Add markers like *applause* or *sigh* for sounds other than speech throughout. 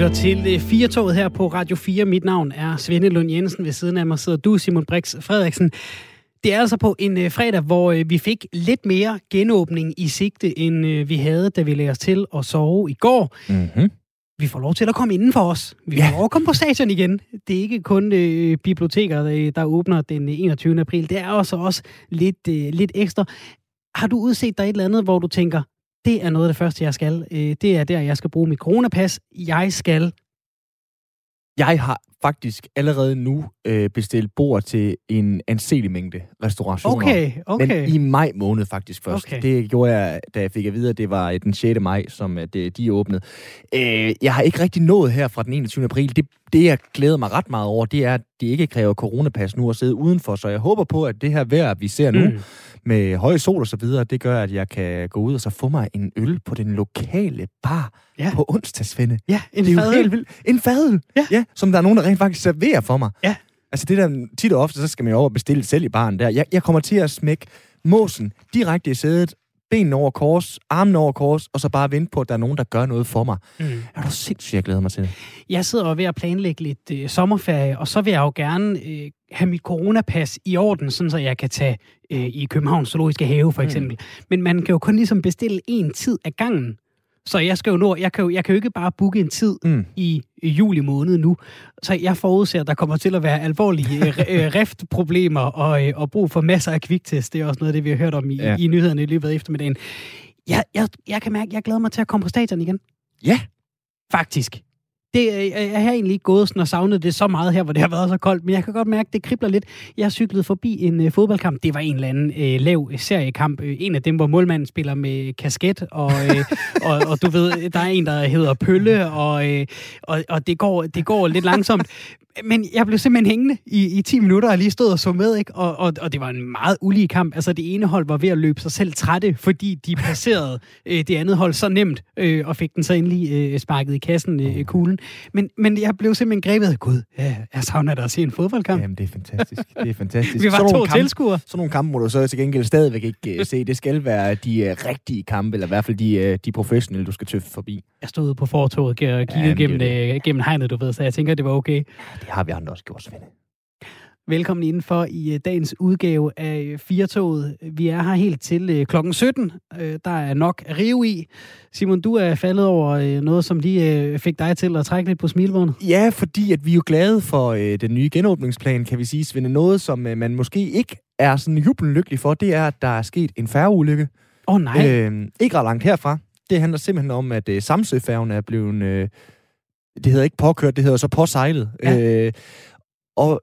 lytter til 4-toget her på Radio 4. Mit navn er Svende Lund Jensen. Ved siden af mig sidder du, Simon Brix Frederiksen. Det er altså på en øh, fredag, hvor øh, vi fik lidt mere genåbning i sigte, end øh, vi havde, da vi lagde os til at sove i går. Mm-hmm. Vi får lov til at komme inden for os. Vi får Ja. lov at komme på stadion igen. Det er ikke kun øh, biblioteker, der, der åbner den 21. april. Det er også, også lidt, øh, lidt ekstra. Har du udset dig et eller andet, hvor du tænker, det er noget af det første, jeg skal. Øh, det er der, jeg skal bruge mit coronapas. Jeg skal Jeg har faktisk allerede nu øh, bestilt bord til en anselig mængde restaurationer. Okay, okay. Men i maj måned faktisk først. Okay. Det gjorde jeg, da jeg fik at vide, at det var øh, den 6. maj, som øh, de åbnede. Øh, jeg har ikke rigtig nået her fra den 21. april. Det, det, jeg glæder mig ret meget over, det er, at det ikke kræver coronapas nu at sidde udenfor. Så jeg håber på, at det her vejr, vi ser nu, Mm. Med høj sol og så videre, det gør, at jeg kan gå ud og så få mig en øl på den lokale bar Ja. på onsdagsfinde. Ja, en Det er jo fadøl. helt vildt. En fadøl, Ja. ja, som der er nogen, der rent faktisk serverer for mig. Ja. Altså det der, tit og ofte, så skal man jo over og bestille selv i baren der. Jeg, jeg kommer til at smække måsen direkte i sædet, benene over kors, armene over kors, og så bare vente på, at der er nogen, der gør noget for mig. Mm. Er du sindssygt, jeg glæder mig til det. Jeg sidder og ved at planlægge lidt øh, sommerferie, og så vil jeg jo gerne øh, have mit coronapas i orden, sådan så jeg kan tage øh, i Københavns Zoologiske Have for eksempel. Mm. Men man kan jo kun ligesom bestille en tid af gangen. Så jeg skal jo nå, jeg kan jo, jeg kan jo ikke bare booke en tid Mm. i, i juli måned nu. Så jeg forudser, at der kommer til at være alvorlige *laughs* øh, øh, riftproblemer og, øh, og brug for masser af kviktest. Det er også noget af det, vi har hørt om i. Ja. i nyhederne i løbet af eftermiddagen. Jeg, jeg, jeg kan mærke, at jeg glæder mig til at komme på stadion igen. Ja, Faktisk. Det, øh, jeg har egentlig ikke gået sådan og savnet det så meget her, hvor det har været så koldt, men jeg kan godt mærke, at det kribler lidt. Jeg cyklede forbi en øh, fodboldkamp. Det var en eller anden øh, lav seriekamp. Øh, en af dem, hvor målmanden spiller med kasket, og, øh, *laughs* og, og du ved, der er en, der hedder Pølle, og, øh, og, og det, går, det går lidt langsomt. Men jeg blev simpelthen hængende i, i 10 minutter, og lige stod og så med, ikke? Og, og, og det var en meget ulige kamp. Altså, det ene hold var ved at løbe sig selv trætte, fordi de passerede øh, det andet hold så nemt, øh, og fik den så endelig øh, sparket i kassen, øh, kuglen. Men, men jeg blev simpelthen grebet af, gud, ja, jeg savner da at se en fodboldkamp. Jamen, det er fantastisk. Det er fantastisk. *laughs* Vi var Sådan to tilskuere. Sådan nogle kampe må du så til gengæld stadigvæk ikke uh, se. Det skal være de uh, rigtige kampe, eller i hvert fald de, uh, de professionelle, du skal tøffe forbi. Jeg stod ude på fortoget og kiggede det er gennem, øh, gennem hegnet, du ved, så jeg tænker, det var okay. Det har vi andre også gjort, Svende. Velkommen indenfor i øh, dagens udgave af øh, Firtoget. Vi er her helt til øh, klokken 17. Øh, der er nok at rive i. Simon, du er faldet over noget, som lige fik dig til at trække lidt på smilvånet. Ja, fordi at vi er jo glade for den nye genåbningsplan, kan vi sige, Svende. Noget, som man måske ikke er sådan jubelende lykkelig for, det er, at der er sket en færgeulykke. Åh oh, nej. Øh. Øh, ikke ret langt herfra. Det handler simpelthen om, at øh, Samsøfærgen er blevet... Øh, det hedder ikke påkørt, det hedder så påsejlet. Ja. Øh, og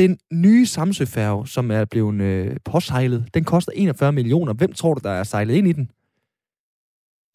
den nye Samsøfærge, som er blevet øh, påsejlet, den koster 41 millioner. Hvem tror du, der er sejlet ind i den?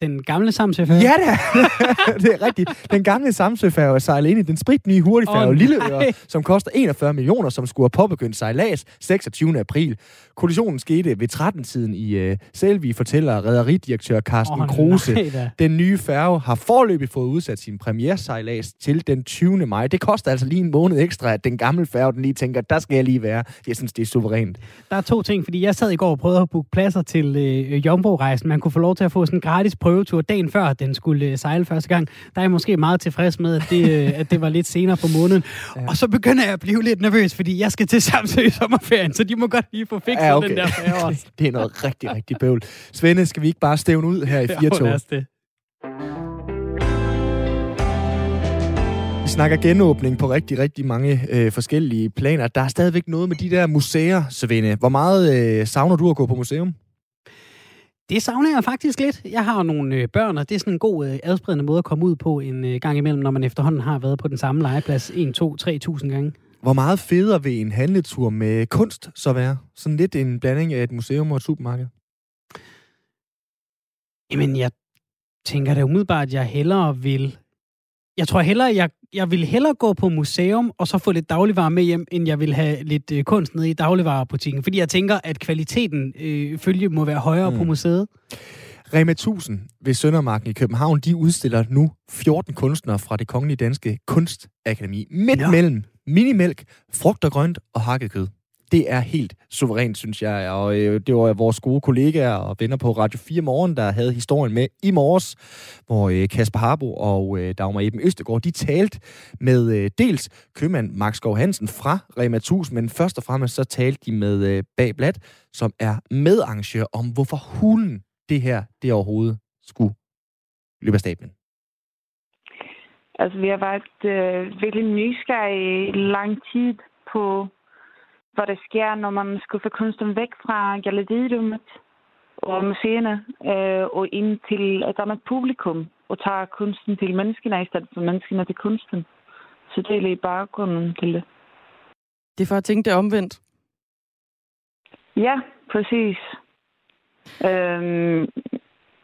Den gamle samsøfærge. Ja da! *laughs* det er rigtigt. Den gamle Samsøfærge er sejlet ind i den spritnye hurtigfærge oh. Lilleøre, som koster 41 millioner, som skulle have påbegyndt sejlads 26. april. Kollisionen skete ved 13-tiden i øh, Selvi, fortæller rederidirektør Carsten Åh, Kruse. nej. Den nye færge har forløbig fået udsat sin premiersejlads til den 20. maj. Det koster altså lige en måned ekstra, at den gamle færge den lige tænker, der skal jeg lige være. Jeg synes, det er suverænt. Der er to ting, fordi jeg sad i går og prøvede at booke pladser til øh, Jombo-rejsen. Man kunne få lov til at få sådan en gratis prøvetur dagen før, den skulle øh, sejle første gang. Der er jeg måske meget tilfreds med, at det, øh, *laughs* at det var lidt senere på måneden. Ja. Og så begynder jeg at blive lidt nervøs, fordi jeg skal til Samsø i sommerferien, så de må godt lige få fikset ja, okay. den der også. *laughs* det er noget rigtig, rigtig bøvl. Svende, skal vi ikke bare stævne ud her i *laughs* Ja, lad os det. Vi snakker genåbning på rigtig, rigtig mange øh, forskellige planer. Der er stadigvæk noget med de der museer, Svende. Hvor meget øh, savner du at gå på museum? Det savner jeg faktisk lidt. Jeg har nogle øh, børn, og det er sådan en god øh, adspredende måde at komme ud på en øh, gang imellem, når man efterhånden har været på den samme legeplads 1, 2, 3.000 gange. Hvor meget federe vil en handletur med kunst så være? Sådan lidt en blanding af et museum og et supermarked. Jamen, jeg tænker da umiddelbart, at jeg hellere vil... Jeg tror hellere, jeg, jeg vil hellere gå på museum og så få lidt dagligvarer med hjem, end jeg vil have lidt øh, kunst nede i dagligvarerbutikken. Fordi jeg tænker, at kvaliteten øh, følge må være højere mm. På museet. Rema 1000 ved Søndermarken i København, de udstiller nu 14 kunstnere fra det Kongelige Danske Kunstakademi. Midt Nå. mellem minimælk, frugt og grønt og hakket kød. Det er helt suverænt, synes jeg. Og øh, det var vores gode kollegaer og venner på Radio 4 Morgen, der havde historien med i morges, hvor øh, Kasper Harbo og øh, Dagmar Eben Østegård, de talte med øh, dels købmand Max Skov Hansen fra Rema 1000, men først og fremmest så talte de med øh, Bagblad, som er medarrangør om, hvorfor hulen det her, det overhovedet skulle løbe af stablen. Altså, vi har været øh, virkelig nysgerrige i lang tid på, hvad der sker, når man få kunsten væk fra gallerirummet og museerne øh, og ind til et andet publikum og tager kunsten til menneskene i stedet for menneskene til kunsten. Så det er lige baggrunden til det. Det er for at tænke det omvendt? Ja, præcis. Øhm,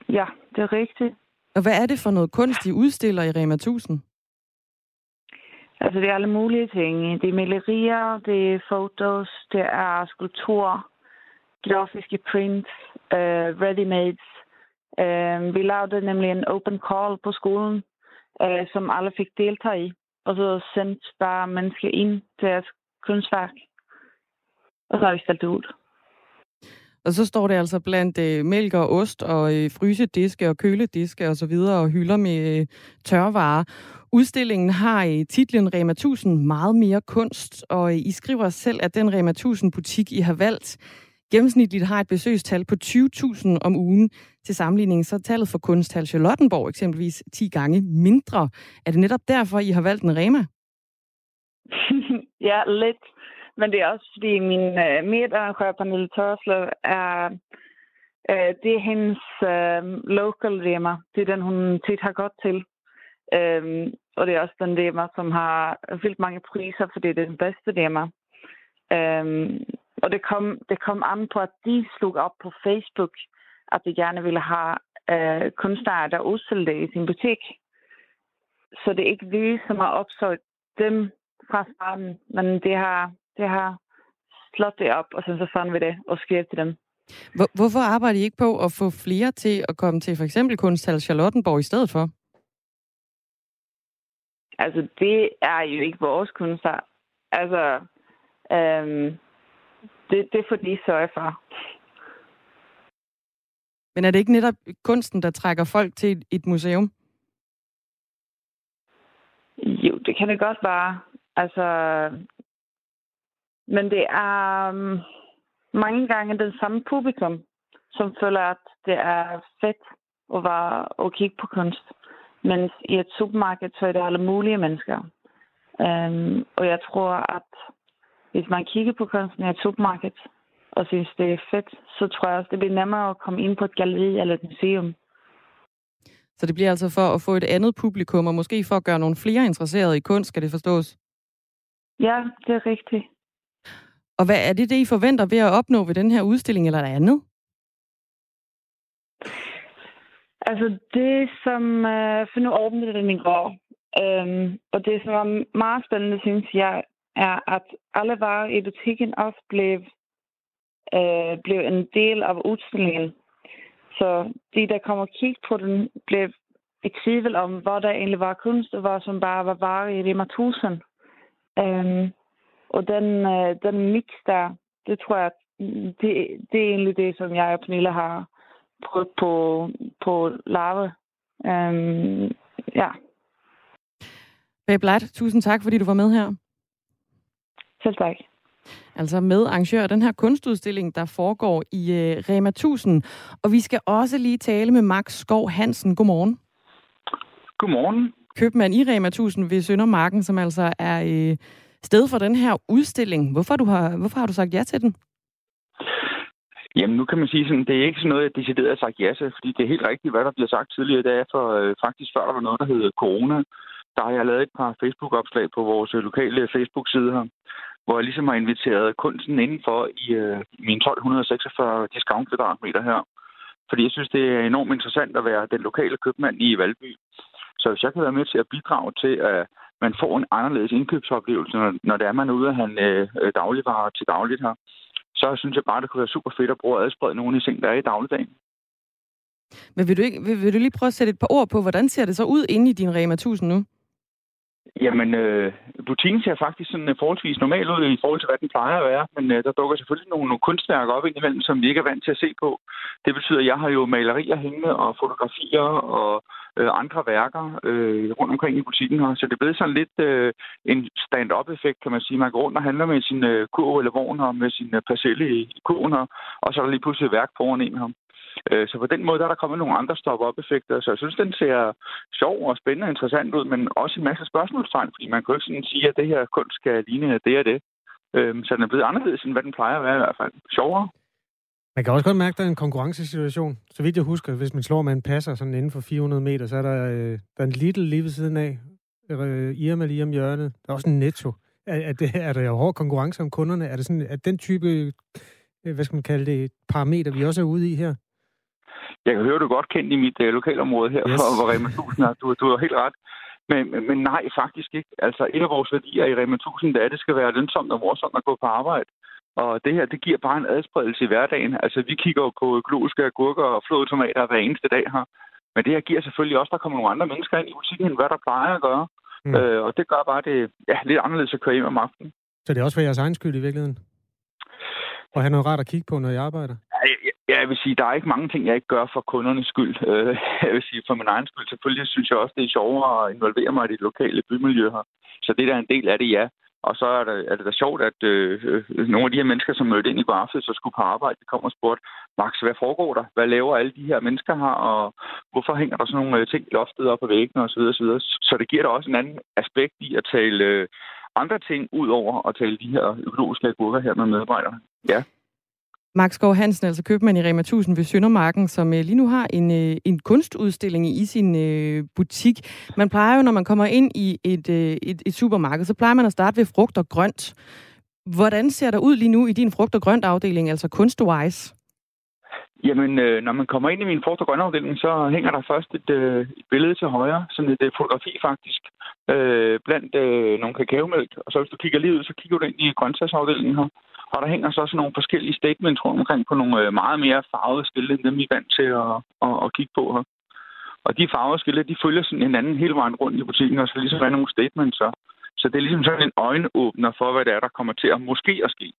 ja, det er rigtigt. Og hvad er det for noget kunst, de udstiller i Rema 1000? Altså, det er alle mulige ting. Det er malerier, det er fotos, det er skulpturer, grafiske prints, uh, ready-mades. Uh, vi lavede nemlig en open call på skolen, uh, som alle fik deltage i. Og så sendte bare mennesker ind til deres kunstværk. Og så har vi stillet det ud. Og så står det altså blandt øh, mælk og ost og øh, frysediske og kølediske og så videre og hylder med øh, tørvarer. Udstillingen har i titlen Rema 1000 meget mere kunst, og øh, I skriver selv, at den Rema 1000 butik, I har valgt, gennemsnitligt har et besøgstal på 20.000 om ugen. Til sammenligning så er tallet for kunsthal Charlottenborg eksempelvis 10 gange mindre. Er det netop derfor, I har valgt en Rema? *laughs* ja, lidt. Men det er også, fordi min øh, medarrangør, Pernille Tørslev, er, øh, det er hendes øh, local Rema. Det er den, hun tit har godt til. Øh, og det er også den Rema, som har vildt mange priser, fordi det er den bedste Rema. Øh, og det kom, det kom an på, at de slog op på Facebook, at de gerne ville have øh, kunstnere, der udsolgte i sin butik. Så det er ikke vi, som har opsøgt dem fra starten, men det har det har slået det op, og så, så fandt vi det og skrev til dem. Hvor, hvorfor arbejder I ikke på at få flere til at komme til for eksempel kunsthal Charlottenborg i stedet for? Altså, det er jo ikke vores kunstner. Altså, øhm, det, det får de sørge for. Men er det ikke netop kunsten, der trækker folk til et museum? Jo, det kan det godt være. Altså, men det er um, mange gange den samme publikum, som føler, at det er fedt at, være, at kigge på kunst. Mens i et supermarked, så er det alle mulige mennesker. Um, og jeg tror, at hvis man kigger på kunsten i et supermarked, og synes, det er fedt, så tror jeg også, det bliver nemmere at komme ind på et galleri eller et museum. Så det bliver altså for at få et andet publikum, og måske for at gøre nogle flere interesserede i kunst, skal det forstås? Ja, det er rigtigt. Og hvad er det, det I forventer ved at opnå ved den her udstilling, eller det andet? Altså det, som... Øh, for nu åbnede den i går. Øhm, og det, som var meget spændende, synes jeg, er, at alle varer i butikken også blev, øh, blev en del af udstillingen. Så de, der kommer og kigge på den, blev i tvivl om, hvad der egentlig var kunst, og hvad som bare var varer i Rema 1000. Øhm, og den, øh, den mix der, det tror jeg, det, det er egentlig det, som jeg og Pernille har prøvet på, på lave. Øhm, ja. Babe tusind tak, fordi du var med her. Selv tak. Altså med arrangør af den her kunstudstilling, der foregår i uh, Rema 1000. Og vi skal også lige tale med Max Skov Hansen. Godmorgen. Godmorgen. Købmand i Rema 1000 ved Søndermarken, som altså er uh, sted for den her udstilling. Hvorfor, du har, hvorfor har du sagt ja til den? Jamen, nu kan man sige sådan, det er ikke sådan noget, jeg decideret har sagt ja til, fordi det er helt rigtigt, hvad der bliver sagt tidligere. Det er for øh, faktisk før der var noget, der hed corona. Der har jeg lavet et par Facebook-opslag på vores øh, lokale Facebook-side her, hvor jeg ligesom har inviteret kunsten indenfor i øh, mine 1246 discount kvadratmeter her. Fordi jeg synes, det er enormt interessant at være den lokale købmand i Valby. Så hvis jeg kan være med til at bidrage til, at man får en anderledes indkøbsoplevelse, når, når det er, man er ude at handle øh, dagligvarer til dagligt her, så synes jeg bare, det kunne være super fedt at bruge at adsprede nogle af de ting, der er i dagligdagen. Men vil du, ikke, vil, vil du lige prøve at sætte et par ord på, hvordan ser det så ud inde i din Rema 1000 nu? Jamen, øh, butikken ser faktisk sådan øh, forholdsvis normal ud i forhold til, hvad den plejer at være, men øh, der dukker selvfølgelig nogle, nogle kunstværker op indimellem, som vi ikke er vant til at se på. Det betyder, at jeg har jo malerier hængende og fotografier og øh, andre værker øh, rundt omkring i butikken her, så det er blevet sådan lidt øh, en stand-up-effekt, kan man sige. Man går rundt og handler med sin øh, kurv eller vogn og med sin øh, parcelle i, i kurven her, og så er der lige pludselig værk foran en her. Øh, så på den måde der er der kommet nogle andre stop-up-effekter, så jeg synes, den ser sjov og spændende og interessant ud, men også en masse spørgsmålstegn, fordi man kan jo ikke sådan sige, at det her kunst skal ligne det og det. Øhm, så den er blevet anderledes, end hvad den plejer at være i hvert fald. Sjovere. Man kan også godt mærke, at der er en konkurrencesituation. Så vidt jeg husker, hvis man slår med en passer sådan inden for 400 meter, så er der, øh, der er en Lidl lige ved siden af. Øh, Irma lige om hjørnet. Der er også en Netto. Er, er, det, er der jo hård konkurrence om kunderne? Er det sådan, at den type, øh, hvad skal man kalde det, parameter, vi også er ude i her? Jeg kan høre, du er godt kendt i mit uh, lokalområde her, yes. hvor Rema 1000 er. Du, du har helt ret. Men, men nej, faktisk ikke. Altså, et af vores værdier i Rema 1000, det er, at det skal være lønsomt og morsomt at gå på arbejde. Og det her, det giver bare en adspredelse i hverdagen. Altså, vi kigger jo på økologiske agurker og flåede tomater hver eneste dag her. Men det her giver selvfølgelig også, at der kommer nogle andre mennesker ind i butikken, end hvad der plejer at gøre. Mm. Øh, og det gør bare det ja, lidt anderledes at køre hjem om aftenen. Så det er også for jeres egen skyld i virkeligheden? Og have noget rart at kigge på, når jeg arbejder? Ja, jeg vil sige, der er ikke mange ting, jeg ikke gør for kundernes skyld. Øh, *laughs* jeg vil sige, for min egen skyld. Selvfølgelig synes jeg også, det er sjovere at involvere mig i det lokale bymiljø her. Så det der er en del af det, ja. Og så er det, er det da sjovt, at øh, øh nogle af de her mennesker, som mødte ind i går så skulle på arbejde, de kommer og spurgte, Max, hvad foregår der? Hvad laver alle de her mennesker her? Og hvorfor hænger der sådan nogle øh, ting i loftet op på væggene osv. osv. Så det giver da også en anden aspekt i at tale øh, andre ting, ud over at tale de her økologiske agurker her med medarbejderne. Ja. Max Skov Hansen, altså købmand i Rema 1000 ved Søndermarken, som øh, lige nu har en, øh, en kunstudstilling i sin øh, butik. Man plejer jo, når man kommer ind i et, et, et supermarked, så plejer man at starte ved frugt og grønt. Hvordan ser der ud lige nu i din frugt- og grønt afdeling, altså kunstwise? Jamen, øh, når man kommer ind i min frugt- og grønt afdeling, så hænger der først et, øh, et billede til højre, sådan et øh, fotografi faktisk, øh, blandt øh, nogle kakaomælk. Og så hvis du kigger lige ud, så kigger du ind i grøntsagsafdelingen her. Og der hænger så også nogle forskellige statements rundt omkring på nogle øh, meget mere farvede skilte, end dem vi er vant til at, at, at kigge på her. Og de farvede skilte, de følger sådan hinanden hele vejen rundt i butikken, og så ligesom er nogle statements så. Så det er ligesom sådan en øjenåbner for, hvad det er, der kommer til at måske at ske.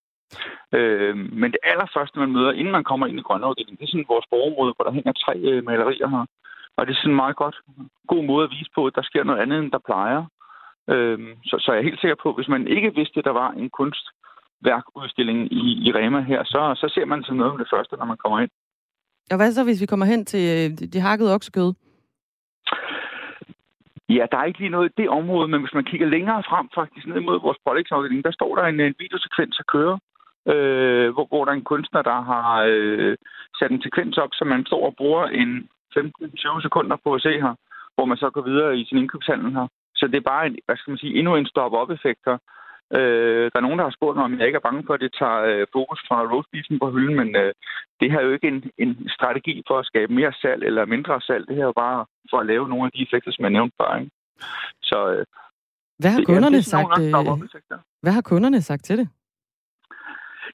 Øh, men det allerførste, man møder, inden man kommer ind i grønneafdelingen, det er sådan vores borgerområde, hvor der hænger tre øh, malerier her. Og det er sådan en meget godt, god måde at vise på, at der sker noget andet, end der plejer. Øh, så, så jeg er helt sikker på, at hvis man ikke vidste, at der var en kunst værkudstilling i, i Rema her, så, så ser man sådan noget om det første, når man kommer ind. Og hvad så, hvis vi kommer hen til øh, de hakkede oksekød? Ja, der er ikke lige noget i det område, men hvis man kigger længere frem, faktisk ned mod vores pålægsafdeling, der står der en, en videosekvens at køre, øh, hvor, hvor der er en kunstner, der har øh, sat en sekvens op, så man står og bruger en 15-20 sekunder på at se her, hvor man så går videre i sin indkøbshandel her. Så det er bare en, hvad skal man sige, endnu en stop-up-effekt her, Øh, der er nogen, der har spurgt mig, om jeg ikke er bange for, at det tager øh, fokus fra roastbeefen på hylden, men øh, det her er jo ikke en, en strategi for at skabe mere salg eller mindre salg. Det her er jo bare for at lave nogle af de effekter, som jeg nævnte før. Ikke? Så, øh, hvad har, det, kunderne det, sagt, øh, hvad har kunderne sagt til det?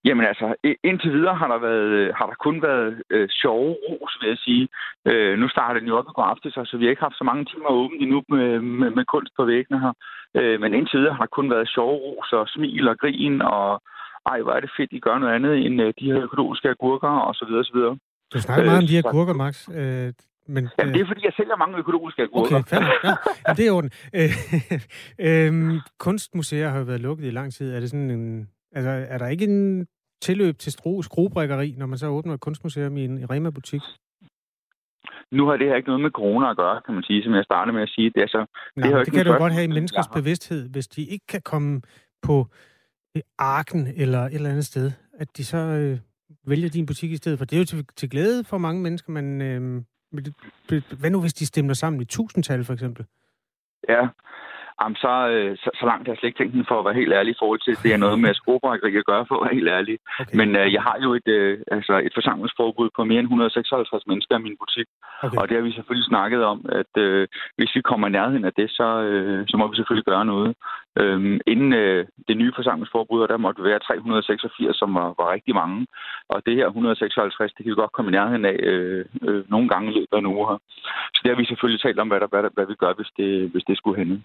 Jamen altså, indtil videre har der, været, har der kun været øh, sjove ros, vil jeg sige. Øh, nu starter den jo op i går aftes, så vi har ikke haft så mange timer åbent endnu med, med, med kunst på væggene her. Øh, men indtil videre har der kun været sjove ros og smil og grin, og ej, hvor er det fedt, I gør noget andet end øh, de her økologiske agurker, og så videre, og så videre. Du snakker meget øh, om de her agurker, Max. Øh, men, Jamen, det er, fordi jeg sælger mange økologiske agurker. Okay, fair, *laughs* ja. ja, det er orden. Øh, *laughs* øh, kunstmuseer har jo været lukket i lang tid. Er det sådan en... Altså, er der ikke en tilløb til skruebrækkeri, når man så åbner et kunstmuseum i en Rema-butik? Nu har det her ikke noget med corona at gøre, kan man sige, som jeg startede med at sige. Det, er så, Nej, det, det kan du godt have i menneskers bevidsthed, hvis de ikke kan komme på arken eller et eller andet sted, at de så øh, vælger din butik i stedet for. Det er jo til, til glæde for mange mennesker, men øh, hvad nu hvis de stemmer sammen i tusindtal for eksempel? Ja, Jamen, så, øh, så, så langt har jeg slet ikke tænkt den for at være helt ærlig i forhold til, det er noget med skruebrækkeri at gøre for at være helt ærlig. Okay. Men øh, jeg har jo et, øh, altså et forsamlingsforbud på mere end 156 mennesker i min butik. Okay. Og det har vi selvfølgelig snakket om, at øh, hvis vi kommer i nærheden af det, så, øh, så må vi selvfølgelig gøre noget. Øhm, inden øh, det nye forsamlingsforbud, der måtte være 386, som var, var rigtig mange. Og det her 156, det kan vi godt komme i nærheden af øh, øh, nogle gange i løbet af en uge her. Så det har vi selvfølgelig talt om, hvad, der, hvad, hvad vi gør, hvis det, hvis det skulle hænde.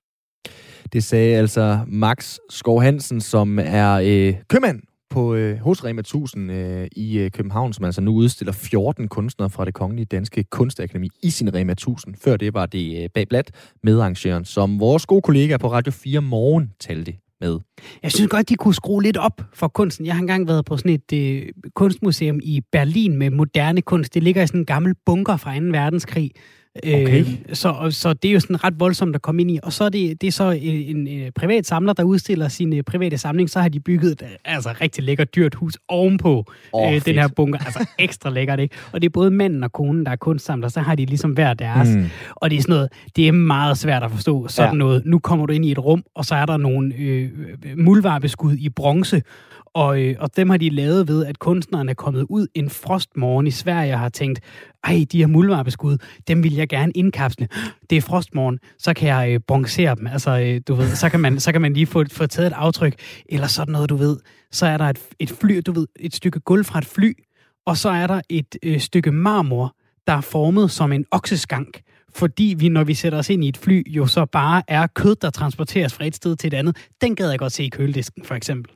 Det sagde altså Max Skov Hansen, som er øh, købmand på øh, hos Rema 1000 øh, i øh, København, som altså nu udstiller 14 kunstnere fra det Kongelige Danske Kunstakademi i sin Rema 1000. Før det var det øh, Bagblad medarrangøren, som vores gode kollega på Radio 4 Morgen talte med. Jeg synes godt, de kunne skrue lidt op for kunsten. Jeg har engang været på sådan et øh, kunstmuseum i Berlin med moderne kunst. Det ligger i sådan en gammel bunker fra 2. verdenskrig. Okay. Øh, så, så det er jo sådan ret voldsomt at komme ind i. Og så er det, det er så en, en, en privat samler, der udstiller sin øh, private samling. Så har de bygget et altså, rigtig lækkert dyrt hus ovenpå Åh, øh, den her bunker. Altså *laughs* ekstra lækkert, ikke? Og det er både manden og konen, der er kunstsamler. Så har de ligesom hver deres. Mm. Og det er sådan noget, det er meget svært at forstå. Sådan ja. noget, nu kommer du ind i et rum, og så er der nogle øh, muldvarpeskud i bronze, og, øh, og dem har de lavet ved, at kunstneren er kommet ud en frostmorgen i Sverige og har tænkt, ej, de her muldvarpeskud, dem vil jeg gerne indkapsle. Det er frostmorgen, så kan jeg øh, bronzere dem. Altså, øh, du ved, så kan man, så kan man lige få, få taget et aftryk. Eller sådan noget, du ved. Så er der et, et fly, du ved, et stykke gulv fra et fly, og så er der et øh, stykke marmor, der er formet som en okseskank, fordi vi, når vi sætter os ind i et fly, jo så bare er kød, der transporteres fra et sted til et andet. Den gad jeg godt se i køledisken, for eksempel.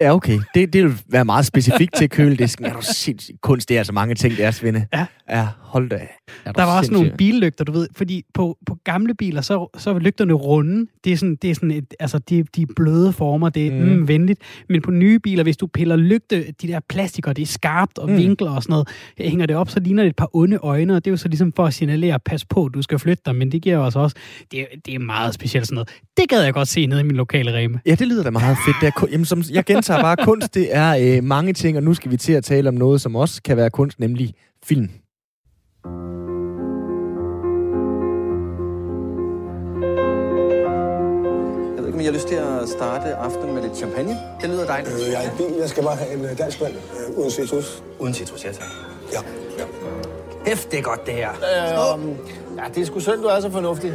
Ja, okay. Det, det vil være meget specifikt til køledisken. Er du sindssygt? Kunst, det er altså mange ting, det er, Svende. Ja. Ja, hold da. Er Der var også nogle billygter, du ved, fordi på, på gamle biler, så, så er lygterne runde. Det er sådan, det er sådan et, altså, de, de bløde former, det er Mm. mm. Venligt. Men på nye biler, hvis du piller lygte, de der plastikker, det er skarpt og Mm. vinkler og sådan noget, hænger det op, så ligner det et par onde øjne, og det er jo så ligesom for at signalere, pas på, du skal flytte dig, men det giver jo også også, det, det er meget specielt sådan noget. Det gad jeg godt se nede i min lokale reme. Ja, det lyder da meget fedt. Er, kun- jamen, som, jeg gentager bare, kunst det er øh, mange ting, og nu skal vi til at tale om noget, som også kan være kunst, nemlig film. Jeg ved ikke, om har lyst til at starte aftenen med lidt champagne. Det lyder dejligt. Øh, jeg er i bil. Jeg skal bare have en øh, dansk vand øh, uden citrus. Uden citrus, ja tak. Ja. ja. Hæft, det er godt det her. Øh, ja, det er sgu synd, du er så fornuftig.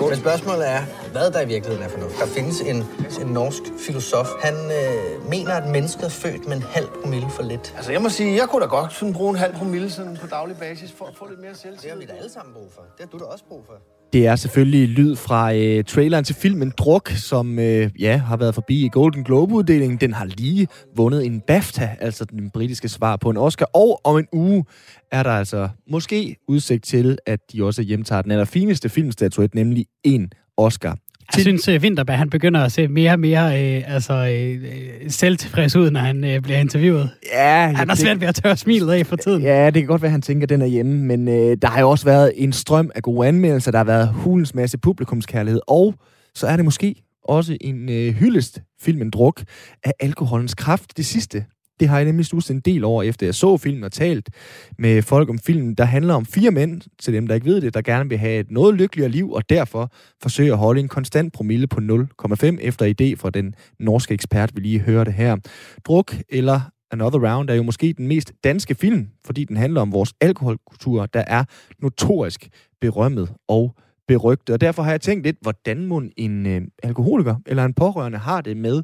Men spørgsmålet er, hvad der i virkeligheden er fornuft. Der findes en, en norsk filosof. Han øh, mener, at mennesket er født med en halv promille for lidt. Altså, jeg må sige, jeg kunne da godt sådan bruge en halv promille sådan på daglig basis for at få lidt mere Det selvtillid. har vi da alle sammen brug for. Det har du da også brug for. Det er selvfølgelig lyd fra øh, traileren til filmen Druk, som øh, ja, har været forbi i Golden Globe-uddelingen. Den har lige vundet en BAFTA, altså den britiske svar på en Oscar. Og om en uge er der altså måske udsigt til, at de også hjemtager den allerfineste filmstatuet, nemlig en Oscar. Jeg synes, at Winterberg, han begynder at se mere og mere øh, altså, øh, øh, selvtilfreds ud, når han øh, bliver interviewet. Ja, Han har svært ved at tørre smilet af for tiden. Ja, det kan godt være, at han tænker, at den er hjemme, men øh, der har jo også været en strøm af gode anmeldelser, der har været hulens masse publikumskærlighed, og så er det måske også en øh, hyldest filmen Druk af alkoholens kraft. Det sidste, det har jeg nemlig studset en del over, efter jeg så filmen og talt med folk om filmen, der handler om fire mænd, til dem, der ikke ved det, der gerne vil have et noget lykkeligere liv, og derfor forsøger at holde en konstant promille på 0,5 efter idé fra den norske ekspert, vi lige hørte her. Druk eller Another Round er jo måske den mest danske film, fordi den handler om vores alkoholkultur, der er notorisk berømmet og berygtet. Og derfor har jeg tænkt lidt, hvordan må en øh, alkoholiker eller en pårørende har det med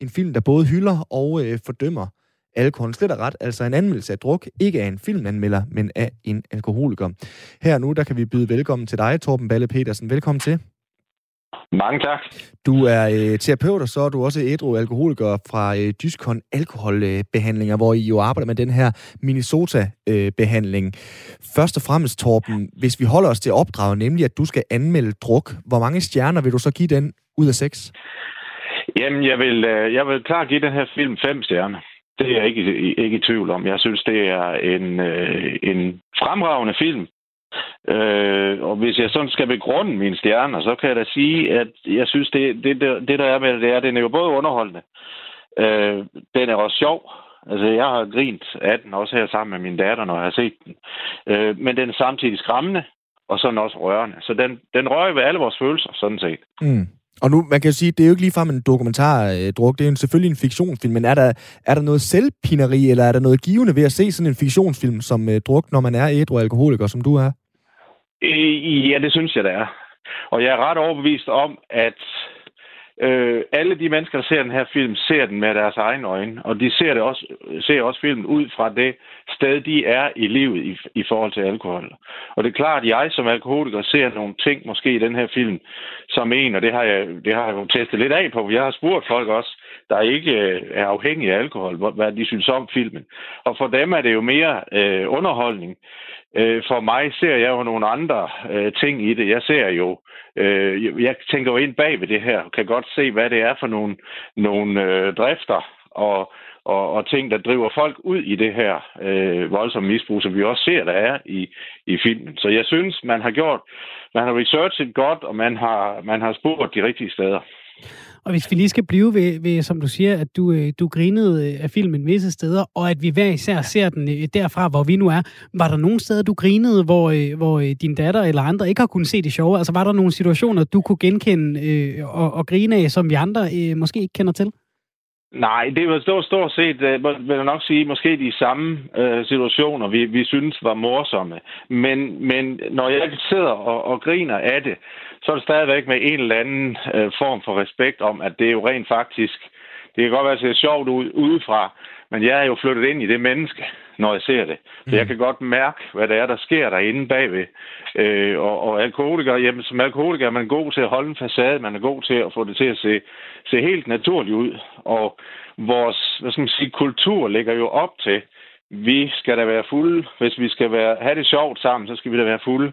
en film, der både hylder og øh, fordømmer alkoholen. Slet og ret, altså en anmeldelse af druk, ikke af en filmanmelder, men af en alkoholiker. Her nu, der kan vi byde velkommen til dig, Torben Balle Petersen. Velkommen til. Mange tak. Du er øh, terapeut, og så er du også ædru alkoholiker fra øh, Dyskon Alkoholbehandlinger, hvor I jo arbejder med den her Minnesota-behandling. Først og fremmest, Torben, hvis vi holder os til opdraget, nemlig at du skal anmelde druk, hvor mange stjerner vil du så give den ud af seks? Jamen, jeg vil, øh, jeg vil klart give den her film fem stjerner. Det er jeg ikke, ikke i tvivl om. Jeg synes, det er en, øh, en fremragende film. Øh, og hvis jeg sådan skal begrunde mine stjerner, så kan jeg da sige, at jeg synes, det, det, det, det der er med det, det er, at den er jo både underholdende. Øh, den er også sjov. Altså, jeg har grint af den også her sammen med min datter, når jeg har set den. Øh, men den er samtidig skræmmende, og sådan også rørende. Så den, den rører ved alle vores følelser, sådan set. Mm. Og nu, man kan jo sige, det er jo ikke ligefrem en dokumentardruk, det er jo selvfølgelig en fiktionsfilm, men er der, er der noget selvpineri, eller er der noget givende ved at se sådan en fiktionsfilm som uh, druk, når man er ædru alkoholiker, som du er? Øh, Ja, det synes jeg, der er. Og jeg er ret overbevist om, at øh, alle de mennesker, der ser den her film, ser den med deres egne øjne, og de ser, det også, ser også filmen ud fra det sted, de er i livet i, i forhold til alkohol. Og det er klart, at jeg som alkoholiker ser nogle ting måske i den her film som en, og det har jeg, det har jeg jo testet lidt af på. Jeg har spurgt folk også, der ikke øh, er afhængige af alkohol, hvad de synes om filmen. Og for dem er det jo mere øh, underholdning. Øh, for mig ser jeg jo nogle andre øh, ting i det. Jeg ser jo, øh, jeg tænker jo ind bag ved det her, og kan godt se, hvad det er for nogle, nogle øh, drifter og, og, og ting, der driver folk ud i det her øh, voldsomme misbrug, som vi også ser, der er i, i filmen. Så jeg synes, man har gjort, man har researchet godt, og man har, man har spurgt de rigtige steder. Og hvis vi lige skal blive ved, ved som du siger, at du, øh, du grinede øh, af filmen visse steder, og at vi hver især ser den øh, derfra, hvor vi nu er. Var der nogle steder, du grinede, hvor, hvor din datter eller andre ikke har kunnet se det sjove? Altså var der nogle situationer, du kunne genkende øh, og, og grine af, som vi andre øh, måske ikke kender til? Nej, det var stort, stort set, øh, vil jeg nok sige, måske de samme øh, situationer, vi, vi synes var morsomme. Men, men når jeg sidder og, og griner af det, så er det stadigvæk med en eller anden øh, form for respekt om, at det er jo rent faktisk, det kan godt være, at det ser sjovt ud udefra, men jeg er jo flyttet ind i det menneske, når jeg ser det. Så jeg mm. kan godt mærke, hvad det er, der sker derinde bagved. Øh, og, og alkoholiker, jamen, som alkoholiker er man god til at holde en facade, man er god til at få det til at se, se helt naturligt ud. Og vores hvad skal man sige, kultur ligger jo op til, vi skal da være fulde. Hvis vi skal være, have det sjovt sammen, så skal vi da være fulde.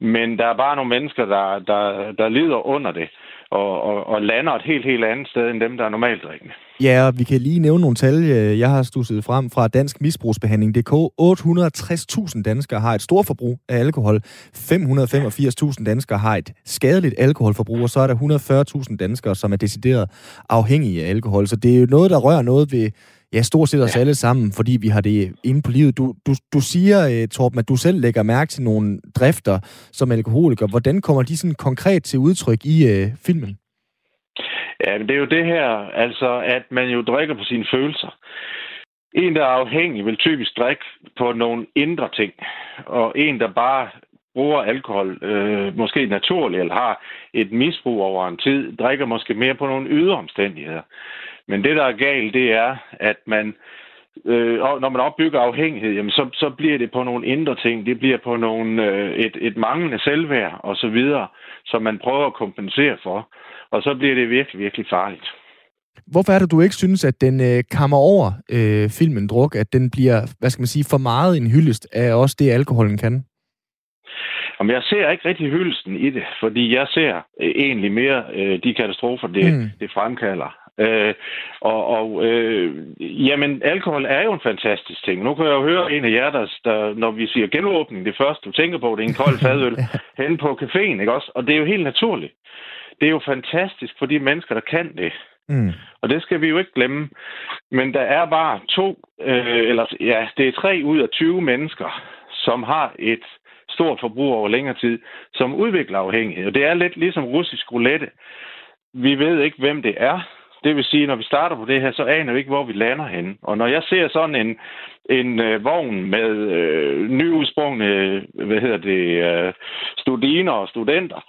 Men der er bare nogle mennesker, der, der, der lider under det, og, og, og lander et helt, helt andet sted, end dem, der er normalt drikkende. Ja, og vi kan lige nævne nogle tal, øh, jeg har stusset frem fra Dansk Misbrugsbehandling.dk. 860.000 danskere har et stort forbrug af alkohol. 585.000 danskere har et skadeligt alkoholforbrug, og så er der 140.000 danskere, som er decideret afhængige af alkohol. Så det er jo noget, der rører noget ved ja, stort set os ja. alle sammen, fordi vi har det inde på livet. Du, du, du siger, uh, Torben, at du selv lægger mærke til nogle drifter som alkoholiker. Hvordan kommer de sådan konkret til udtryk i uh, filmen? Ja, men det er jo det her, altså, at man jo drikker på sine følelser. En, der er afhængig, vil typisk drikke på nogle indre ting. Og en, der bare bruger alkohol, øh, måske naturligt, eller har et misbrug over en tid, drikker måske mere på nogle ydre omstændigheder. Men det, der er galt, det er, at man, øh, når man opbygger afhængighed, jamen så, så bliver det på nogle indre ting. Det bliver på nogle, øh, et, et manglende selvværd og så videre, som man prøver at kompensere for. Og så bliver det virkelig, virkelig farligt. Hvorfor er det, du ikke synes, at den øh, kammer over øh, filmen Druk, at den bliver, hvad skal man sige, for meget en hyldest af også det, alkoholen kan? Jamen, jeg ser ikke rigtig hyldesten i det, fordi jeg ser øh, egentlig mere øh, de katastrofer, det, mm. det fremkalder. Øh, og og øh, jamen, alkohol er jo en fantastisk ting. Nu kan jeg jo høre en af jer, der, der når vi siger genåbning, det første du tænker på, det er en kold *laughs* fadøl hen på caféen, ikke også? Og det er jo helt naturligt. Det er jo fantastisk for de mennesker, der kan det. Mm. Og det skal vi jo ikke glemme. Men der er bare to, øh, eller ja, det er tre ud af 20 mennesker, som har et stort forbrug over længere tid, som udvikler afhængighed. Og det er lidt ligesom russisk roulette. Vi ved ikke, hvem det er. Det vil sige, når vi starter på det her, så aner vi ikke, hvor vi lander henne. Og når jeg ser sådan en, en øh, vogn med øh, nyudsprungne, hvad hedder det, øh, studiner og studenter,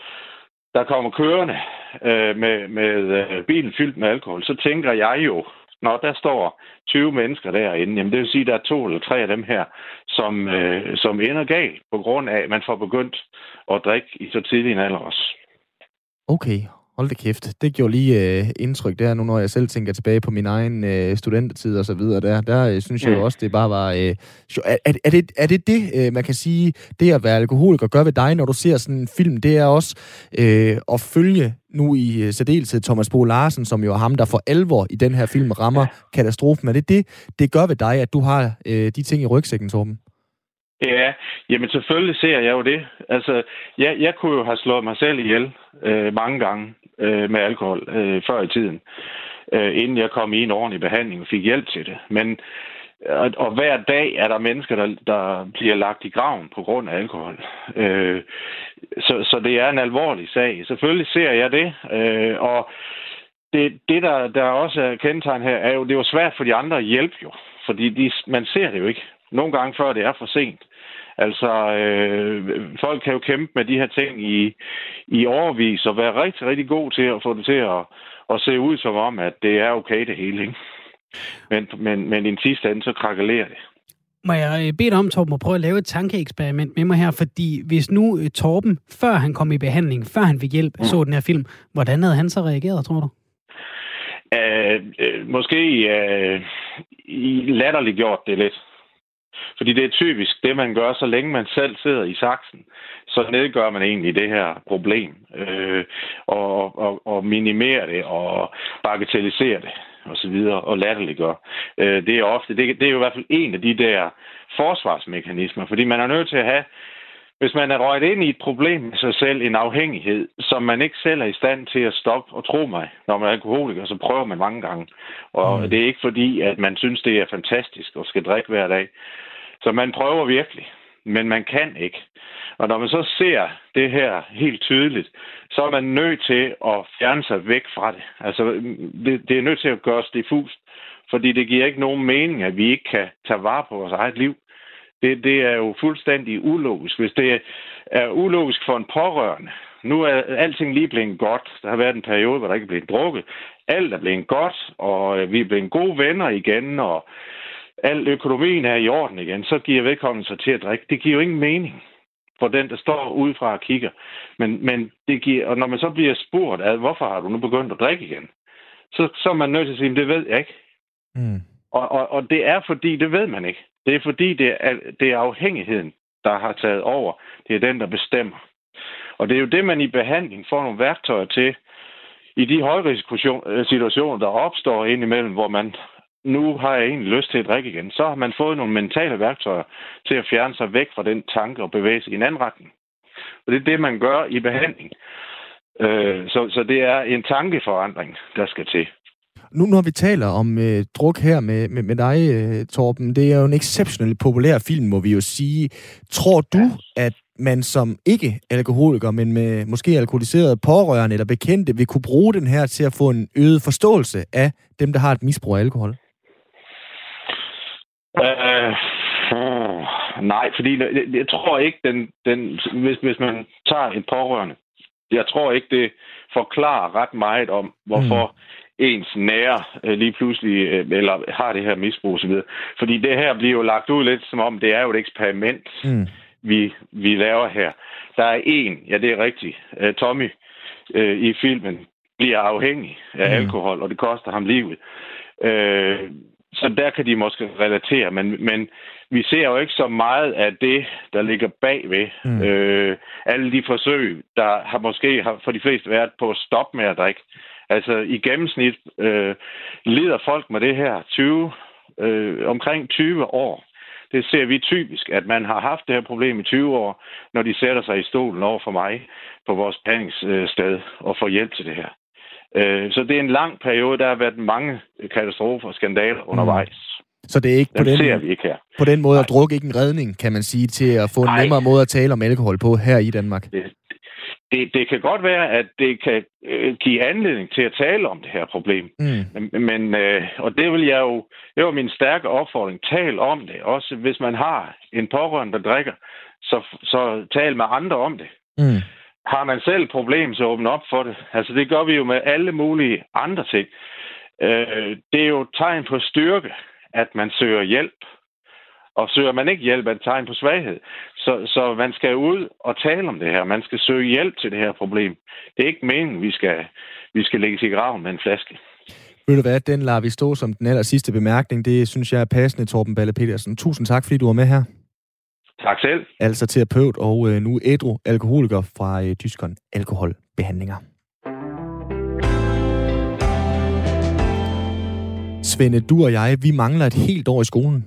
der kommer kørende øh, med, med øh, bilen fyldt med alkohol, så tænker jeg jo, når der står 20 mennesker derinde, jamen det vil sige, at der er to eller tre af dem her, som, øh, som ender galt på grund af, at man får begyndt at drikke i så tidlig en alder også. Okay, Hold da kæft. Det gjorde lige øh, indtryk der, nu når jeg selv tænker tilbage på min egen øh, studentertid og så videre. Der, der øh, synes jeg jo også, det bare var... Øh, er, er, er, det, er det det, øh, man kan sige, det at være alkoholiker gør ved dig, når du ser sådan en film? Det er også øh, at følge nu i øh, særdeleshed Thomas Bo Larsen, som jo er ham, der for alvor i den her film rammer katastrofen. Er det det, det gør ved dig, at du har øh, de ting i rygsækken, Torben? Ja, jamen selvfølgelig ser jeg jo det. Altså, jeg, jeg kunne jo have slået mig selv ihjel øh, mange gange øh, med alkohol øh, før i tiden, øh, inden jeg kom i en ordentlig behandling og fik hjælp til det. Men og, og hver dag er der mennesker, der, der bliver lagt i graven på grund af alkohol. Øh, så, så det er en alvorlig sag. Selvfølgelig ser jeg det, øh, og det, det der, der også er kendetegn her, er jo, det er jo svært for de andre at hjælpe jo, fordi de, man ser det jo ikke. Nogle gange før det er for sent. Altså, øh, folk kan jo kæmpe med de her ting i, i overvis og være rigtig, rigtig god til at få det til at, at se ud som om, at det er okay det hele, ikke? Men, men, men i den sidste ende, så krakelerer det. Må jeg øh, bede dig om, Torben, at prøve at lave et tankeeksperiment med mig her, fordi hvis nu øh, Torben, før han kom i behandling, før han fik hjælp, mm. så den her film, hvordan havde han så reageret, tror du? Uh, uh, måske uh, i latterligt gjort det lidt. Fordi det er typisk det, man gør, så længe man selv sidder i saksen, så nedgør man egentlig det her problem. Øh, og, og, og minimerer det og bagatelliserer det og så videre, og latterliggør. Øh, det er ofte, det, det er jo i hvert fald en af de der forsvarsmekanismer, fordi man er nødt til at have, hvis man er røget ind i et problem med sig selv, en afhængighed, som man ikke selv er i stand til at stoppe, og tro mig, når man er alkoholiker, så prøver man mange gange. Og mm. det er ikke fordi, at man synes, det er fantastisk at skal drikke hver dag. Så man prøver virkelig, men man kan ikke. Og når man så ser det her helt tydeligt, så er man nødt til at fjerne sig væk fra det. Altså, det, det er nødt til at gøres diffust, fordi det giver ikke nogen mening, at vi ikke kan tage vare på vores eget liv. Det, det er jo fuldstændig ulogisk. Hvis det er ulogisk for en pårørende, nu er alting lige blevet godt. Der har været en periode, hvor der ikke er blevet drukket. Alt er blevet godt, og øh, vi er blevet gode venner igen, og al økonomien er i orden igen, så giver vedkommende sig til at drikke. Det giver jo ingen mening for den, der står udefra og kigger. Men, men det giver, og når man så bliver spurgt, at hvorfor har du nu begyndt at drikke igen, så, så er man nødt til at sige, det ved jeg ikke. Mm. Og, og, og det er fordi, det ved man ikke. Det er fordi, det er, det er afhængigheden, der har taget over. Det er den, der bestemmer. Og det er jo det, man i behandling får nogle værktøjer til, i de højrisikosituationer, der opstår indimellem, hvor man nu har jeg egentlig lyst til at drikke igen, så har man fået nogle mentale værktøjer til at fjerne sig væk fra den tanke og bevæge sig i en anden retning. Og det er det, man gør i behandling. Øh, så, så det er en tankeforandring, der skal til. Nu når vi taler om øh, druk her med, med, med dig, øh, Torben, det er jo en exceptionelt populær film, må vi jo sige. Tror du, at man som ikke-alkoholiker, men med måske alkoholiserede pårørende eller bekendte, vil kunne bruge den her til at få en øget forståelse af dem, der har et misbrug af alkohol? Uh, uh, nej, fordi jeg, jeg tror ikke, den, den, hvis, hvis man tager en pårørende, jeg tror ikke, det forklarer ret meget om, hvorfor mm. ens nære uh, lige pludselig, uh, eller har det her misbrug osv. Fordi det her bliver jo lagt ud lidt som om, det er jo et eksperiment, mm. vi, vi laver her. Der er en, ja det er rigtigt, uh, Tommy i filmen bliver afhængig af mm. alkohol, og det koster ham livet. Uh, så der kan de måske relatere, men, men vi ser jo ikke så meget af det, der ligger bagved. Mm. Øh, alle de forsøg, der har måske har for de fleste været på at stoppe med at drikke. Altså i gennemsnit øh, lider folk med det her 20, øh, omkring 20 år. Det ser vi typisk, at man har haft det her problem i 20 år, når de sætter sig i stolen over for mig på vores behandlingssted og får hjælp til det her. Øh, så det er en lang periode, der har været mange katastrofer og skandaler mm. undervejs. Så det er ikke på den, ser vi ikke her. På den måde at drukke ikke en redning, kan man sige, til at få en Nej. nemmere måde at tale om alkohol på her i Danmark? Det, det, det kan godt være, at det kan øh, give anledning til at tale om det her problem. Mm. Men, men øh, og det vil jeg jo, det var min stærke opfordring, tal om det. Også hvis man har en pårørende, der drikker, så, så tal med andre om det. Mm. Har man selv et problem, så åbne op for det. Altså det gør vi jo med alle mulige andre ting. Øh, det er jo et tegn på styrke, at man søger hjælp. Og søger man ikke hjælp, er det tegn på svaghed. Så, så man skal ud og tale om det her. Man skal søge hjælp til det her problem. Det er ikke meningen, vi skal, vi skal lægge i graven med en flaske. Ved du hvad, den lader vi stå som den aller sidste bemærkning. Det synes jeg er passende, Torben Balle Petersen. Tusind tak, fordi du var med her. Tak selv. Altså terapeut og øh, nu ædru alkoholiker fra øh, Tyskeren Alkoholbehandlinger. Svende, du og jeg, vi mangler et helt år i skolen.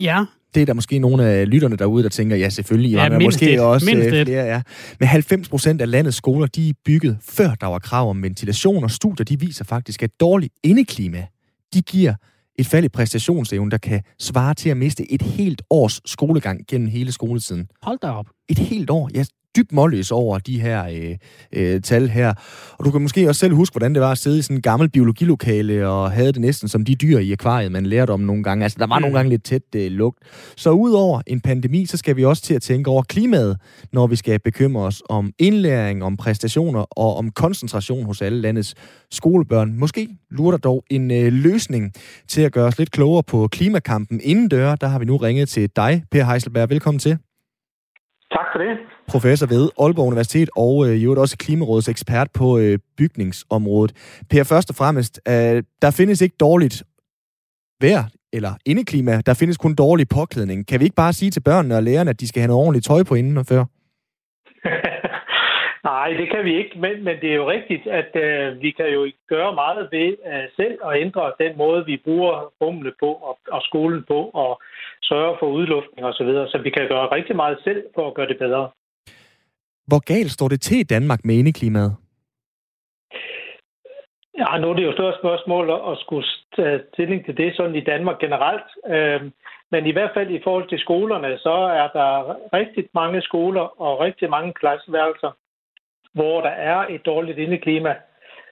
Ja. Det er der måske nogle af lytterne derude, der tænker, ja selvfølgelig, ja, men måske det. også mindst øh, flere, ja. Men 90 procent af landets skoler, de er bygget før der var krav om ventilation, og studier de viser faktisk, at dårligt indeklima, de giver et fald i præstationsevnen, der kan svare til at miste et helt års skolegang gennem hele skoletiden. Hold da op. Et helt år, ja. Dybt målløs over de her øh, øh, tal her. Og du kan måske også selv huske, hvordan det var at sidde i sådan en gammel biologilokale og havde det næsten som de dyr i akvariet, man lærte om nogle gange. Altså, der var mm. nogle gange lidt tæt øh, lugt. Så udover en pandemi, så skal vi også til at tænke over klimaet, når vi skal bekymre os om indlæring, om præstationer og om koncentration hos alle landets skolebørn. Måske lurer der dog en øh, løsning til at gøre os lidt klogere på klimakampen inden døre. Der har vi nu ringet til dig, Per Heiselberg. Velkommen til. Tak for det. Professor ved Aalborg Universitet og øh, øvrigt også Klimarådets ekspert på øh, bygningsområdet. Per, først og fremmest, øh, der findes ikke dårligt vejr eller indeklima. Der findes kun dårlig påklædning. Kan vi ikke bare sige til børnene og lærerne, at de skal have noget ordentligt tøj på inden og før? *laughs* Nej, det kan vi ikke, men, men det er jo rigtigt, at øh, vi kan jo gøre meget ved øh, selv at ændre den måde, vi bruger rummene på og, og skolen på og sørge for udluftning osv., så, videre, så vi kan gøre rigtig meget selv for at gøre det bedre. Hvor galt står det til i Danmark med indeklimaet? Ja, nu er det jo et større spørgsmål at skulle tage stilling til det sådan i Danmark generelt. Øhm, men i hvert fald i forhold til skolerne, så er der rigtig mange skoler og rigtig mange klasseværelser, hvor der er et dårligt indeklima.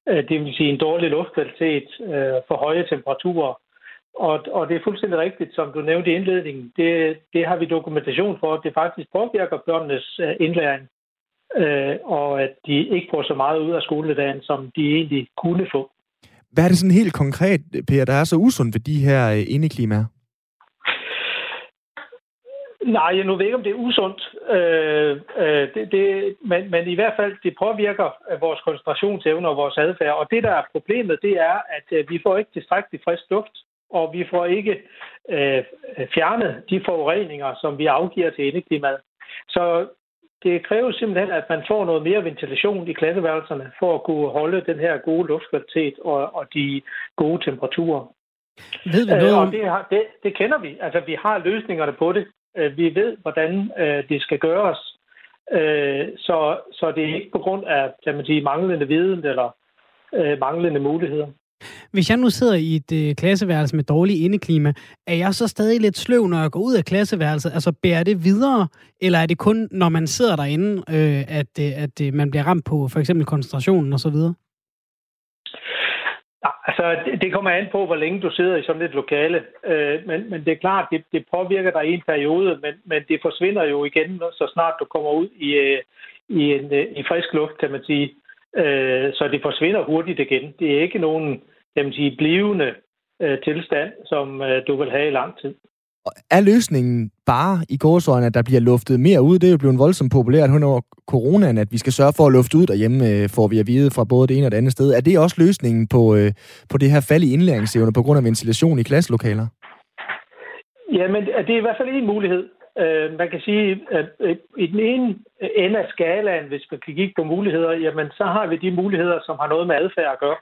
Øh, det vil sige en dårlig luftkvalitet, øh, for høje temperaturer. Og, og det er fuldstændig rigtigt, som du nævnte i indledningen. Det, det har vi dokumentation for, at det faktisk påvirker børnenes øh, indlæring øh, og at de ikke får så meget ud af skoledagen, som de egentlig kunne få. Hvad er det sådan helt konkret, Per, der er så usundt ved de her øh, indeklimaer? Nej, jeg nu ved ikke, om det er usundt, øh, øh, det, det, men, men i hvert fald, det påvirker øh, vores koncentrationsevne og vores adfærd. Og det, der er problemet, det er, at øh, vi får ikke tilstrækkeligt frisk luft, og vi får ikke øh, fjernet de forureninger, som vi afgiver til indeklimaet. Så det kræver simpelthen, at man får noget mere ventilation i klasseværelserne for at kunne holde den her gode luftkvalitet og, og de gode temperaturer. Ved vi noget øh, om... og det, har, det, det kender vi. Altså, vi har løsningerne på det. Øh, vi ved, hvordan øh, det skal gøres. Øh, så, så det er ikke på grund af kan man sige, manglende viden eller øh, manglende muligheder. Hvis jeg nu sidder i et øh, klasseværelse med dårlig indeklima, er jeg så stadig lidt sløv, når jeg går ud af klasseværelset? Altså, bærer det videre, eller er det kun, når man sidder derinde, øh, at, øh, at øh, man bliver ramt på for eksempel koncentrationen osv.? Ja, altså, det kommer an på, hvor længe du sidder i sådan et lokale. Øh, men, men det er klart, det, det påvirker dig i en periode, men, men det forsvinder jo igen, så snart du kommer ud i, øh, i, en, øh, i frisk luft, kan man sige. Øh, så det forsvinder hurtigt igen. Det er ikke nogen kan man sige, blivende øh, tilstand, som øh, du vil have i lang tid. Er løsningen bare i gårsøjne, at der bliver luftet mere ud? Det er jo blevet voldsomt populært under coronaen, at vi skal sørge for at lufte ud derhjemme, øh, får vi at vide fra både det ene og det andet sted. Er det også løsningen på, øh, på det her fald i indlæringsevne på grund af ventilation i klasselokaler? Jamen, det er i hvert fald en mulighed. Øh, man kan sige, at øh, i den ene ende af skalaen, hvis man kan kigge på muligheder, jamen så har vi de muligheder, som har noget med adfærd at gøre.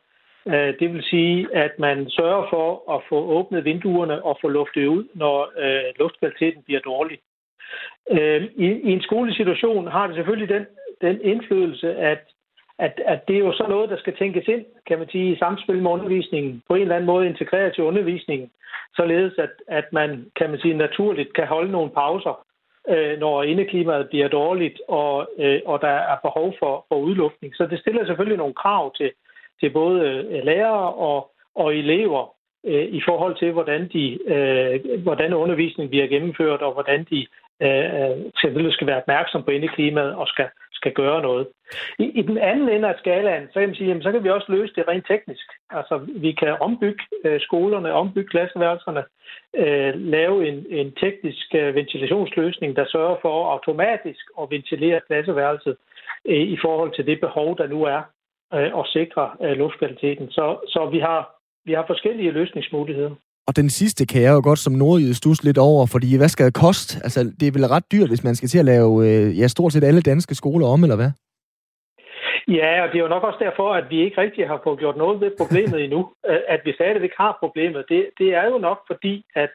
Øh, det vil sige, at man sørger for at få åbnet vinduerne og få luftet ud, når øh, luftkvaliteten bliver dårlig. Øh, i, I en skolesituation har det selvfølgelig den, den indflydelse, at, at, at det er jo så noget, der skal tænkes ind, kan man sige, i samspil med undervisningen, på en eller anden måde integreret til undervisningen, således at, at man, kan man sige, naturligt kan holde nogle pauser, øh, når indeklimaet bliver dårligt, og, øh, og der er behov for, for udluftning. Så det stiller selvfølgelig nogle krav til, til både øh, lærere og, og elever øh, i forhold til, hvordan, de, øh, hvordan undervisningen bliver gennemført, og hvordan de øh, øh selvfølgelig skal være opmærksom på indeklimaet og skal, skal gøre noget. I, I den anden ende af skalaen, så kan, man sige, jamen, så kan vi også løse det rent teknisk. Altså, vi kan ombygge øh, skolerne, ombygge klasseværelserne, øh, lave en, en teknisk øh, ventilationsløsning, der sørger for automatisk at ventilere klasseværelset øh, i forhold til det behov, der nu er øh, og sikre øh, luftkvaliteten. Så, så vi, har, vi har forskellige løsningsmuligheder. Og den sidste kan jeg jo godt som nordjyde stusse lidt over, fordi hvad skal det koste? Altså, det er vel ret dyrt, hvis man skal til at lave øh, ja, stort set alle danske skoler om, eller hvad? Ja, og det er jo nok også derfor, at vi ikke rigtig har fået gjort noget ved problemet endnu. *laughs* At vi stadigvæk har problemet, det, det er jo nok fordi, at,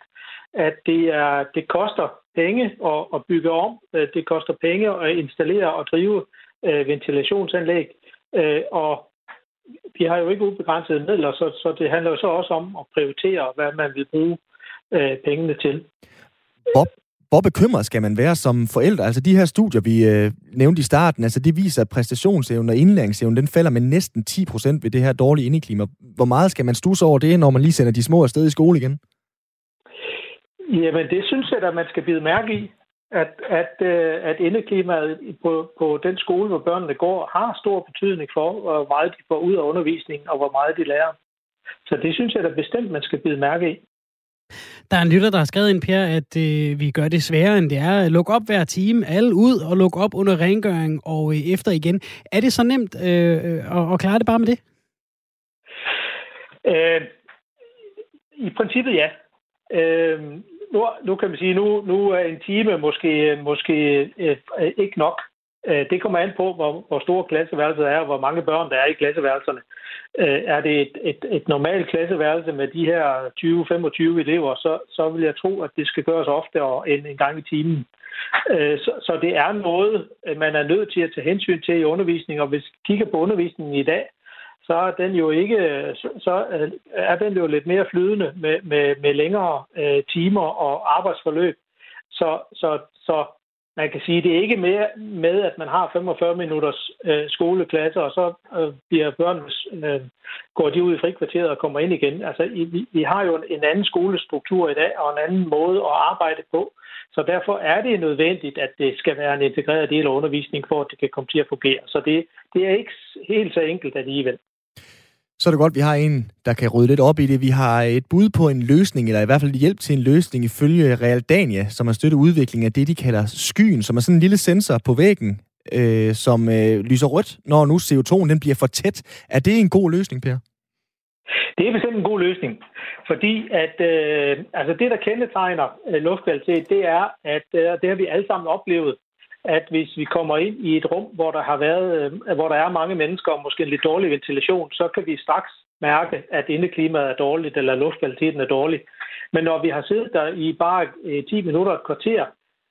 at det, er, det koster penge at, at bygge om. Øh, det koster penge at installere og drive øh, ventilationsanlæg. Øh, og vi har jo ikke ubegrænsede midler, så, så det handler jo så også om at prioritere, hvad man vil bruge øh, pengene til. Bob, hvor bekymret skal man være som forældre? Altså de her studier, vi øh, nævnte i starten, altså det viser, at præstationsevnen og indlæringsevnen, den falder med næsten 10 procent ved det her dårlige indeklima. Hvor meget skal man stusse over det, når man lige sender de små afsted i skole igen? Jamen, det synes jeg, at man skal bide mærke i, at, at, øh, at indeklimaet på, på den skole, hvor børnene går, har stor betydning for, hvor meget de får ud af undervisningen, og hvor meget de lærer. Så det synes jeg da bestemt, man skal bide mærke i. Der er en lytter, der har skrevet ind, Per, at øh, vi gør det sværere, end det er. Luk op hver time, alle ud, og luk op under rengøring og øh, efter igen. Er det så nemt øh, øh at, at klare det bare med det? Øh, I princippet ja. Øh, nu, nu kan man sige, nu, nu er en time måske, måske øh, øh, ikke nok. Øh, det kommer an på, hvor, hvor store klasseværelset er, og hvor mange børn der er i klasseværelserne. Øh, er det et, et, et normalt klasseværelse med de her 20-25 elever, så, så vil jeg tro, at det skal gøres oftere end en gang i timen. Øh, så, så det er noget, man er nødt til at tage hensyn til i undervisning, og hvis vi kigger på undervisningen i dag, så er den jo ikke så er den jo lidt mere flydende med, med, med længere øh, timer og arbejdsforløb. Så, så, så man kan sige, det er ikke mere med, at man har 45 minutters øh, skoleklasse, og så øh, bliver børnene, øh, går de ud i frikvarteret og kommer ind igen. Altså, vi, vi har jo en anden skolestruktur i dag, og en anden måde at arbejde på. Så derfor er det nødvendigt, at det skal være en integreret del af undervisningen, for at det kan komme til at fungere. Så det, det er ikke helt så enkelt alligevel så er det godt, at vi har en, der kan rydde lidt op i det. Vi har et bud på en løsning, eller i hvert fald hjælp til en løsning ifølge Realdania, som har støttet udviklingen af det, de kalder skyen, som er sådan en lille sensor på væggen, øh, som øh, lyser rødt, når nu CO2'en den bliver for tæt. Er det en god løsning, Per? Det er bestemt en god løsning, fordi at øh, altså det, der kendetegner øh, luftkvalitet, det er, at øh, det har vi alle sammen oplevet, at hvis vi kommer ind i et rum, hvor der har været, øh, hvor der er mange mennesker og måske en lidt dårlig ventilation, så kan vi straks mærke, at indeklimaet er dårligt, eller luftkvaliteten er dårlig. Men når vi har siddet der i bare øh, 10 minutter og et kvarter,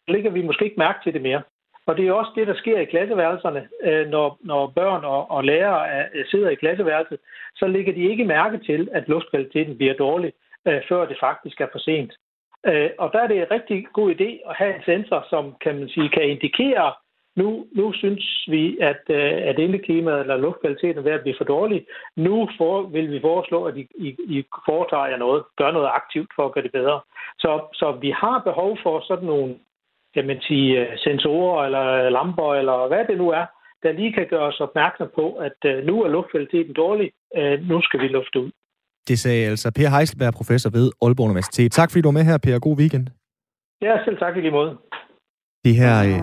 så ligger vi måske ikke mærke til det mere. Og det er også det, der sker i klasseværelserne. Øh, når, når børn og, og lærere sidder i klasseværelset, så ligger de ikke mærke til, at luftkvaliteten bliver dårlig, før det faktisk er for sent. Øh, og der er det en rigtig god idé at have en sensor, som kan man sige, kan indikere, nu, nu synes vi, at, øh, at indeklimaet eller luftkvaliteten er ved at blive for dårlig. Nu for, vil vi foreslå, at I, I, I foretager jer noget, gør noget aktivt for at gøre det bedre. Så, så vi har behov for sådan nogle kan man sige, øh, sensorer eller lamper, eller hvad det nu er, der lige kan gøre os opmærksom på, at øh, nu er luftkvaliteten dårlig, nu skal vi lufte ud. Det sagde altså Per Heiselberg, professor ved Aalborg Universitet. Tak fordi du var med her, Per. God weekend. Ja, selv tak i lige måde. Det her... Øh...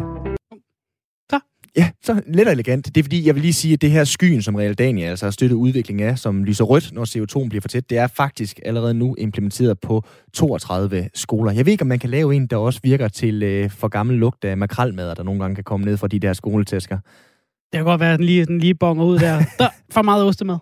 Så. Ja, så lidt elegant. Det er fordi, jeg vil lige sige, at det her skyen, som Real Dania altså har støttet udvikling af, som lyser rødt, når CO2 bliver for tæt, det er faktisk allerede nu implementeret på 32 skoler. Jeg ved ikke, om man kan lave en, der også virker til øh, for gammel lugt af makralmad, der nogle gange kan komme ned fra de der skoletæsker. Det kan godt være, at den lige, den lige bonger ud der. *laughs* Der for meget ostemad.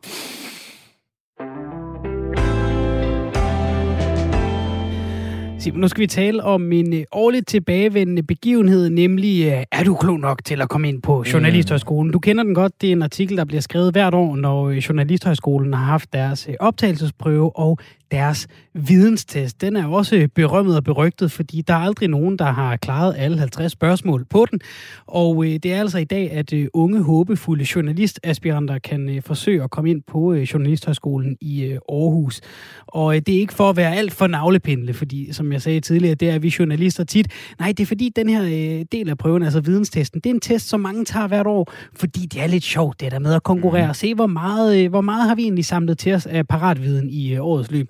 Nu skal vi tale om en øh, årligt tilbagevendende begivenhed, nemlig øh, er du klog nok til at komme ind på. Journalisthøjskolen? Du kender den godt. Det er en artikel, der bliver skrevet hvert år, når øh, Journalisthøjskolen har haft deres optagelsesprøve, og deres videnstest. Den er også berømmet og berygtet, fordi der er aldrig nogen, der har klaret alle 50 spørgsmål på den. Og øh, det er altså i dag, at øh, unge, håbefulde journalistaspiranter kan øh, forsøge at komme ind på øh, Journalisthøjskolen i øh, Aarhus. Og øh, det er ikke for at være alt for navlepindle, fordi som jeg sagde tidligere, det er vi journalister tit. Nej, det er fordi den her øh, del af prøven, altså videnstesten, det er en test, som mange tager hvert år, fordi det er lidt sjovt, det der med at konkurrere og se, hvor meget, øh, hvor meget har vi egentlig samlet til os af paratviden i øh, årets løb.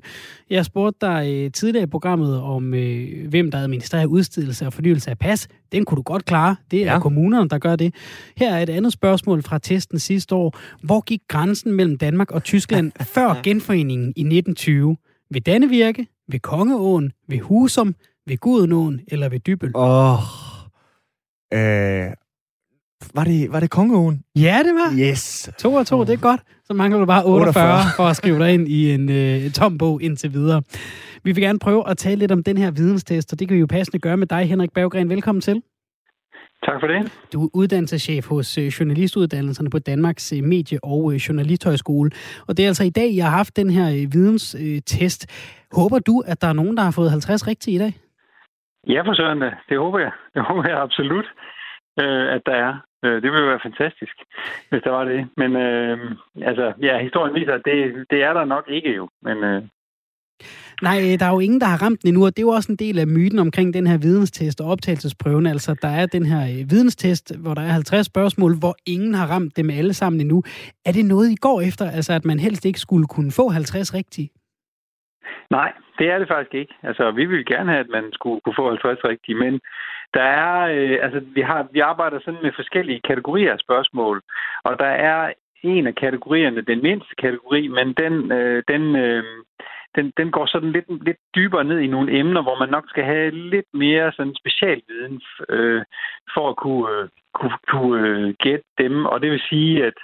Jeg spurgte dig øh, tidligere i programmet om, øh, hvem der administrerer udstedelse og fornyelse af pas. Den kunne du godt klare. Det er ja. kommunerne, der gør det. Her er et andet spørgsmål fra testen sidste år. Hvor gik grænsen mellem Danmark og Tyskland *laughs* før genforeningen i 1920? Ved Dannevirke, ved Kongeåen, ved Husum, ved Gudenåen eller ved Dybøl? Åh, oh, øh, var det, var det Kongeåen? Ja, det var. Yes. To og to, det er godt. Så mangler du bare 48, 48. for at skrive dig ind i en øh, tom bog indtil videre. Vi vil gerne prøve at tale lidt om den her videnstest, og det kan vi jo passende gøre med dig, Henrik Berggren. Velkommen til. Tak for det. Du er uddannelseschef hos øh, journalistuddannelserne på Danmarks øh, Medie- og øh, Journalisthøjskole. Og det er altså i dag, jeg har haft den her videnstest. Håber du, at der er nogen, der har fået 50 rigtigt i dag? Ja, for søren. Det håber jeg. Det håber jeg absolut, øh, at der er. Øh, det ville jo være fantastisk, hvis der var det. Men øh, altså, ja, historien viser, at det, det er der nok ikke jo. Men øh, Nej, der er jo ingen, der har ramt den endnu, og det er jo også en del af myten omkring den her videnstest og optagelsesprøven. Altså, der er den her øh, videnstest, hvor der er 50 spørgsmål, hvor ingen har ramt dem alle sammen endnu. Er det noget, I går efter, altså at man helst ikke skulle kunne få 50 rigtige? Nej, det er det faktisk ikke. Altså, vi vil gerne have, at man skulle kunne få 50 rigtige, men der er, øh, altså, vi, har, vi arbejder sådan med forskellige kategorier af spørgsmål, og der er en af kategorierne, den mindste kategori, men den, øh, den, øh, den, den går sådan lidt, lidt dybere ned i nogle emner, hvor man nok skal have lidt mere sådan specialviden øh, for at kunne, øh, kunne, kunne øh, gætte dem. Og det vil sige, at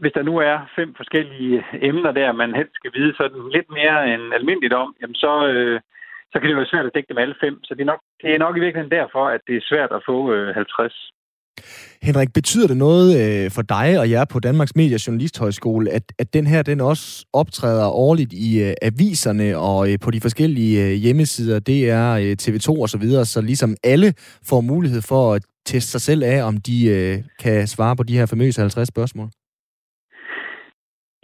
hvis der nu er fem forskellige emner der, man helst skal vide sådan lidt mere end almindeligt om, jamen så, øh, så kan det være svært at dække dem alle fem. Så det er nok, det er nok i virkeligheden derfor, at det er svært at få øh, 50. Henrik, betyder det noget øh, for dig og jer på Danmarks Medie Journalisthøjskole, at, at den her den også optræder årligt i øh, aviserne og øh, på de forskellige øh, hjemmesider, det er øh, TV2 og så videre, så ligesom alle får mulighed for at teste sig selv af, om de øh, kan svare på de her famøse 50 spørgsmål?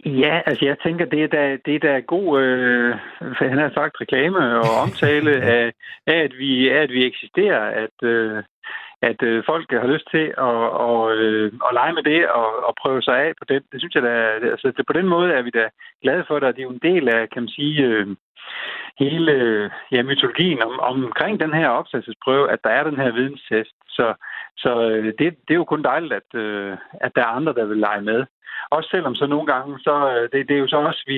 Ja, altså jeg tænker, det er da, det er da god, øh, han har sagt, reklame og *laughs* omtale af, af, at vi, af, at vi eksisterer, at, øh, at øh, folk har lyst til at, og, øh, at lege med det og, og prøve sig af på det. Det synes jeg da, altså det, på den måde er vi da glade for det, og det er jo en del af, kan man sige, øh, hele ja, mytologien om, omkring den her opsættelsesprøve, at der er den her videnstest. Så, så øh, det, det er jo kun dejligt, at, øh, at der er andre, der vil lege med. Også selvom så nogle gange, så øh, det, det er jo så også, vi,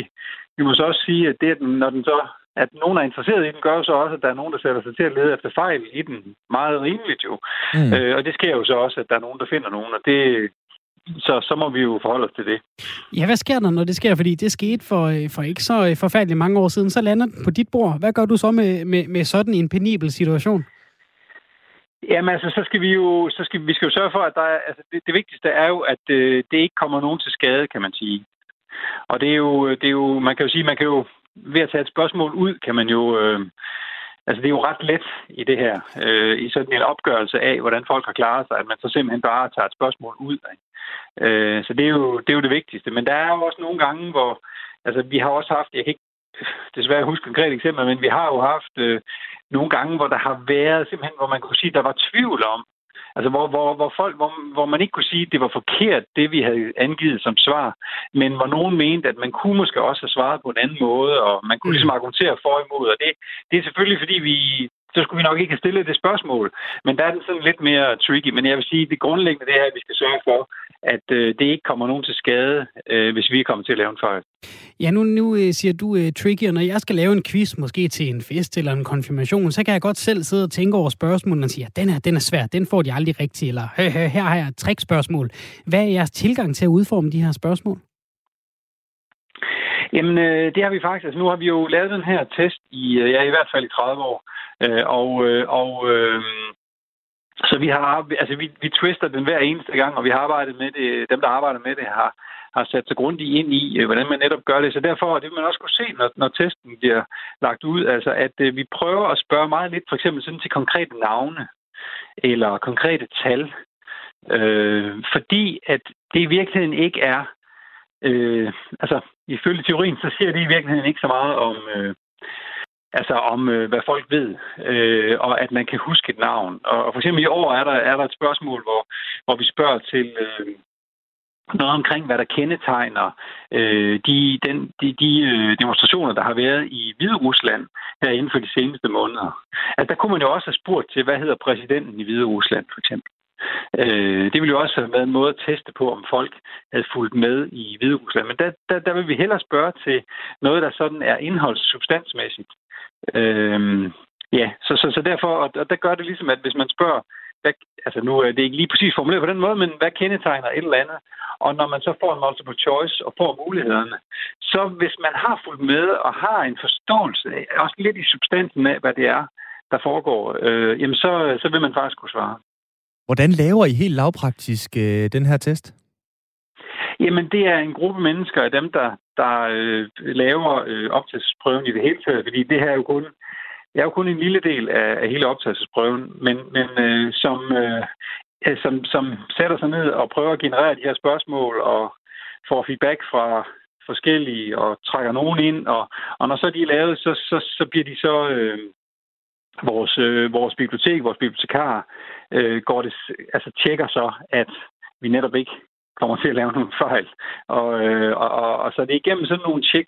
vi må så også sige, at det, når den så at nogen er interesseret i den, gør så også, at der er nogen, der sætter sig til at lede efter fejl i den. Meget rimeligt jo. Mm. Øh, og det sker jo så også, at der er nogen, der finder nogen, og det, så, så må vi jo forholde os til det. Ja, hvad sker der, når det sker? Fordi det skete for, for ikke så forfærdeligt mange år siden. Så lander den på dit bord. Hvad gør du så med, med, med sådan en penibel situation? Jamen altså, så skal vi jo, så skal, vi skal jo sørge for, at der er, altså, det, det vigtigste er jo, at øh, det ikke kommer nogen til skade, kan man sige. Og det er jo, det er jo man kan jo sige, man kan jo ved at tage et spørgsmål ud, kan man jo... Øh, altså, det er jo ret let i det her, øh, i sådan en opgørelse af, hvordan folk har klaret sig, at man så simpelthen bare tager et spørgsmål ud. Ikke? Øh, så det er, jo, det er jo det vigtigste. Men der er jo også nogle gange, hvor... Altså, vi har også haft... Jeg kan ikke desværre huske konkret eksempel, men vi har jo haft øh, nogle gange, hvor der har været simpelthen, hvor man kunne sige, der var tvivl om, Altså, hvor, hvor, hvor, folk, hvor, hvor man ikke kunne sige, at det var forkert, det vi havde angivet som svar, men hvor nogen mente, at man kunne måske også have svaret på en anden måde, og man kunne mm. ligesom argumentere for imod, og det, det er selvfølgelig, fordi vi så skulle vi nok ikke have stillet det spørgsmål. Men der er den sådan lidt mere tricky. Men jeg vil sige, at det grundlæggende det er, at vi skal sørge for, at øh, det ikke kommer nogen til skade, øh, hvis vi kommer til at lave en fejl. Ja, nu, nu øh, siger du uh, tricky, og når jeg skal lave en quiz, måske til en fest eller en konfirmation, så kan jeg godt selv sidde og tænke over spørgsmålene og sige, at den her, den er svær, den får de aldrig rigtigt, eller her har jeg et trickspørgsmål. Hvad er jeres tilgang til at udforme de her spørgsmål? Jamen, øh, det har vi faktisk. Altså, nu har vi jo lavet den her test i, øh, ja, i hvert fald i 30 år. Øh, og øh, og øh, så vi har, altså vi, vi twister den hver eneste gang, og vi har arbejdet med det, dem der arbejder med det har, har sat sig grundigt ind i, øh, hvordan man netop gør det. Så derfor, det vil man også kunne se, når, når testen bliver lagt ud, altså at øh, vi prøver at spørge meget lidt, for eksempel sådan til konkrete navne, eller konkrete tal, øh, fordi at det i virkeligheden ikke er, øh, altså ifølge teorien, så siger det i virkeligheden ikke så meget om, øh, altså om øh, hvad folk ved, øh, og at man kan huske et navn. Og, og for eksempel i år er der, er der et spørgsmål, hvor, hvor vi spørger til øh, noget omkring, hvad der kendetegner øh, de, den, de, de øh, demonstrationer, der har været i Hvide Rusland her inden for de seneste måneder. Altså, der kunne man jo også have spurgt til, hvad hedder præsidenten i Hvide Rusland, for eksempel. Øh, det ville jo også have været en måde at teste på, om folk havde fulgt med i Hvide Rusland. Men der, der, der vil vi hellere spørge til noget, der sådan er indholdssubstansmæssigt. Øh, ja, så, så, så derfor, og der gør det ligesom, at hvis man spørger, hvad, altså nu er det ikke lige præcis formuleret på den måde, men hvad kendetegner et eller andet? Og når man så får en multiple choice og får mulighederne, så hvis man har fulgt med og har en forståelse af, også lidt i substansen af, hvad det er, der foregår, øh, jamen så, så vil man faktisk kunne svare. Hvordan laver I helt lavpraktisk øh, den her test? Jamen, det er en gruppe mennesker af dem, der, der øh, laver øh, optagelsesprøven i det hele taget, fordi det her er jo kun jeg er jo kun en lille del af, af hele optagelsesprøven, men, men øh, som, øh, øh, som, som sætter sig ned og prøver at generere de her spørgsmål og får feedback fra forskellige og trækker nogen ind, og, og når så de er lavet, så, så, så bliver de så øh, vores, øh, vores bibliotek, vores bibliotekar, øh, går det, altså tjekker så, at vi netop ikke kommer til at lave nogle fejl. Og, øh, og, og, og så det er igennem sådan nogle tjek,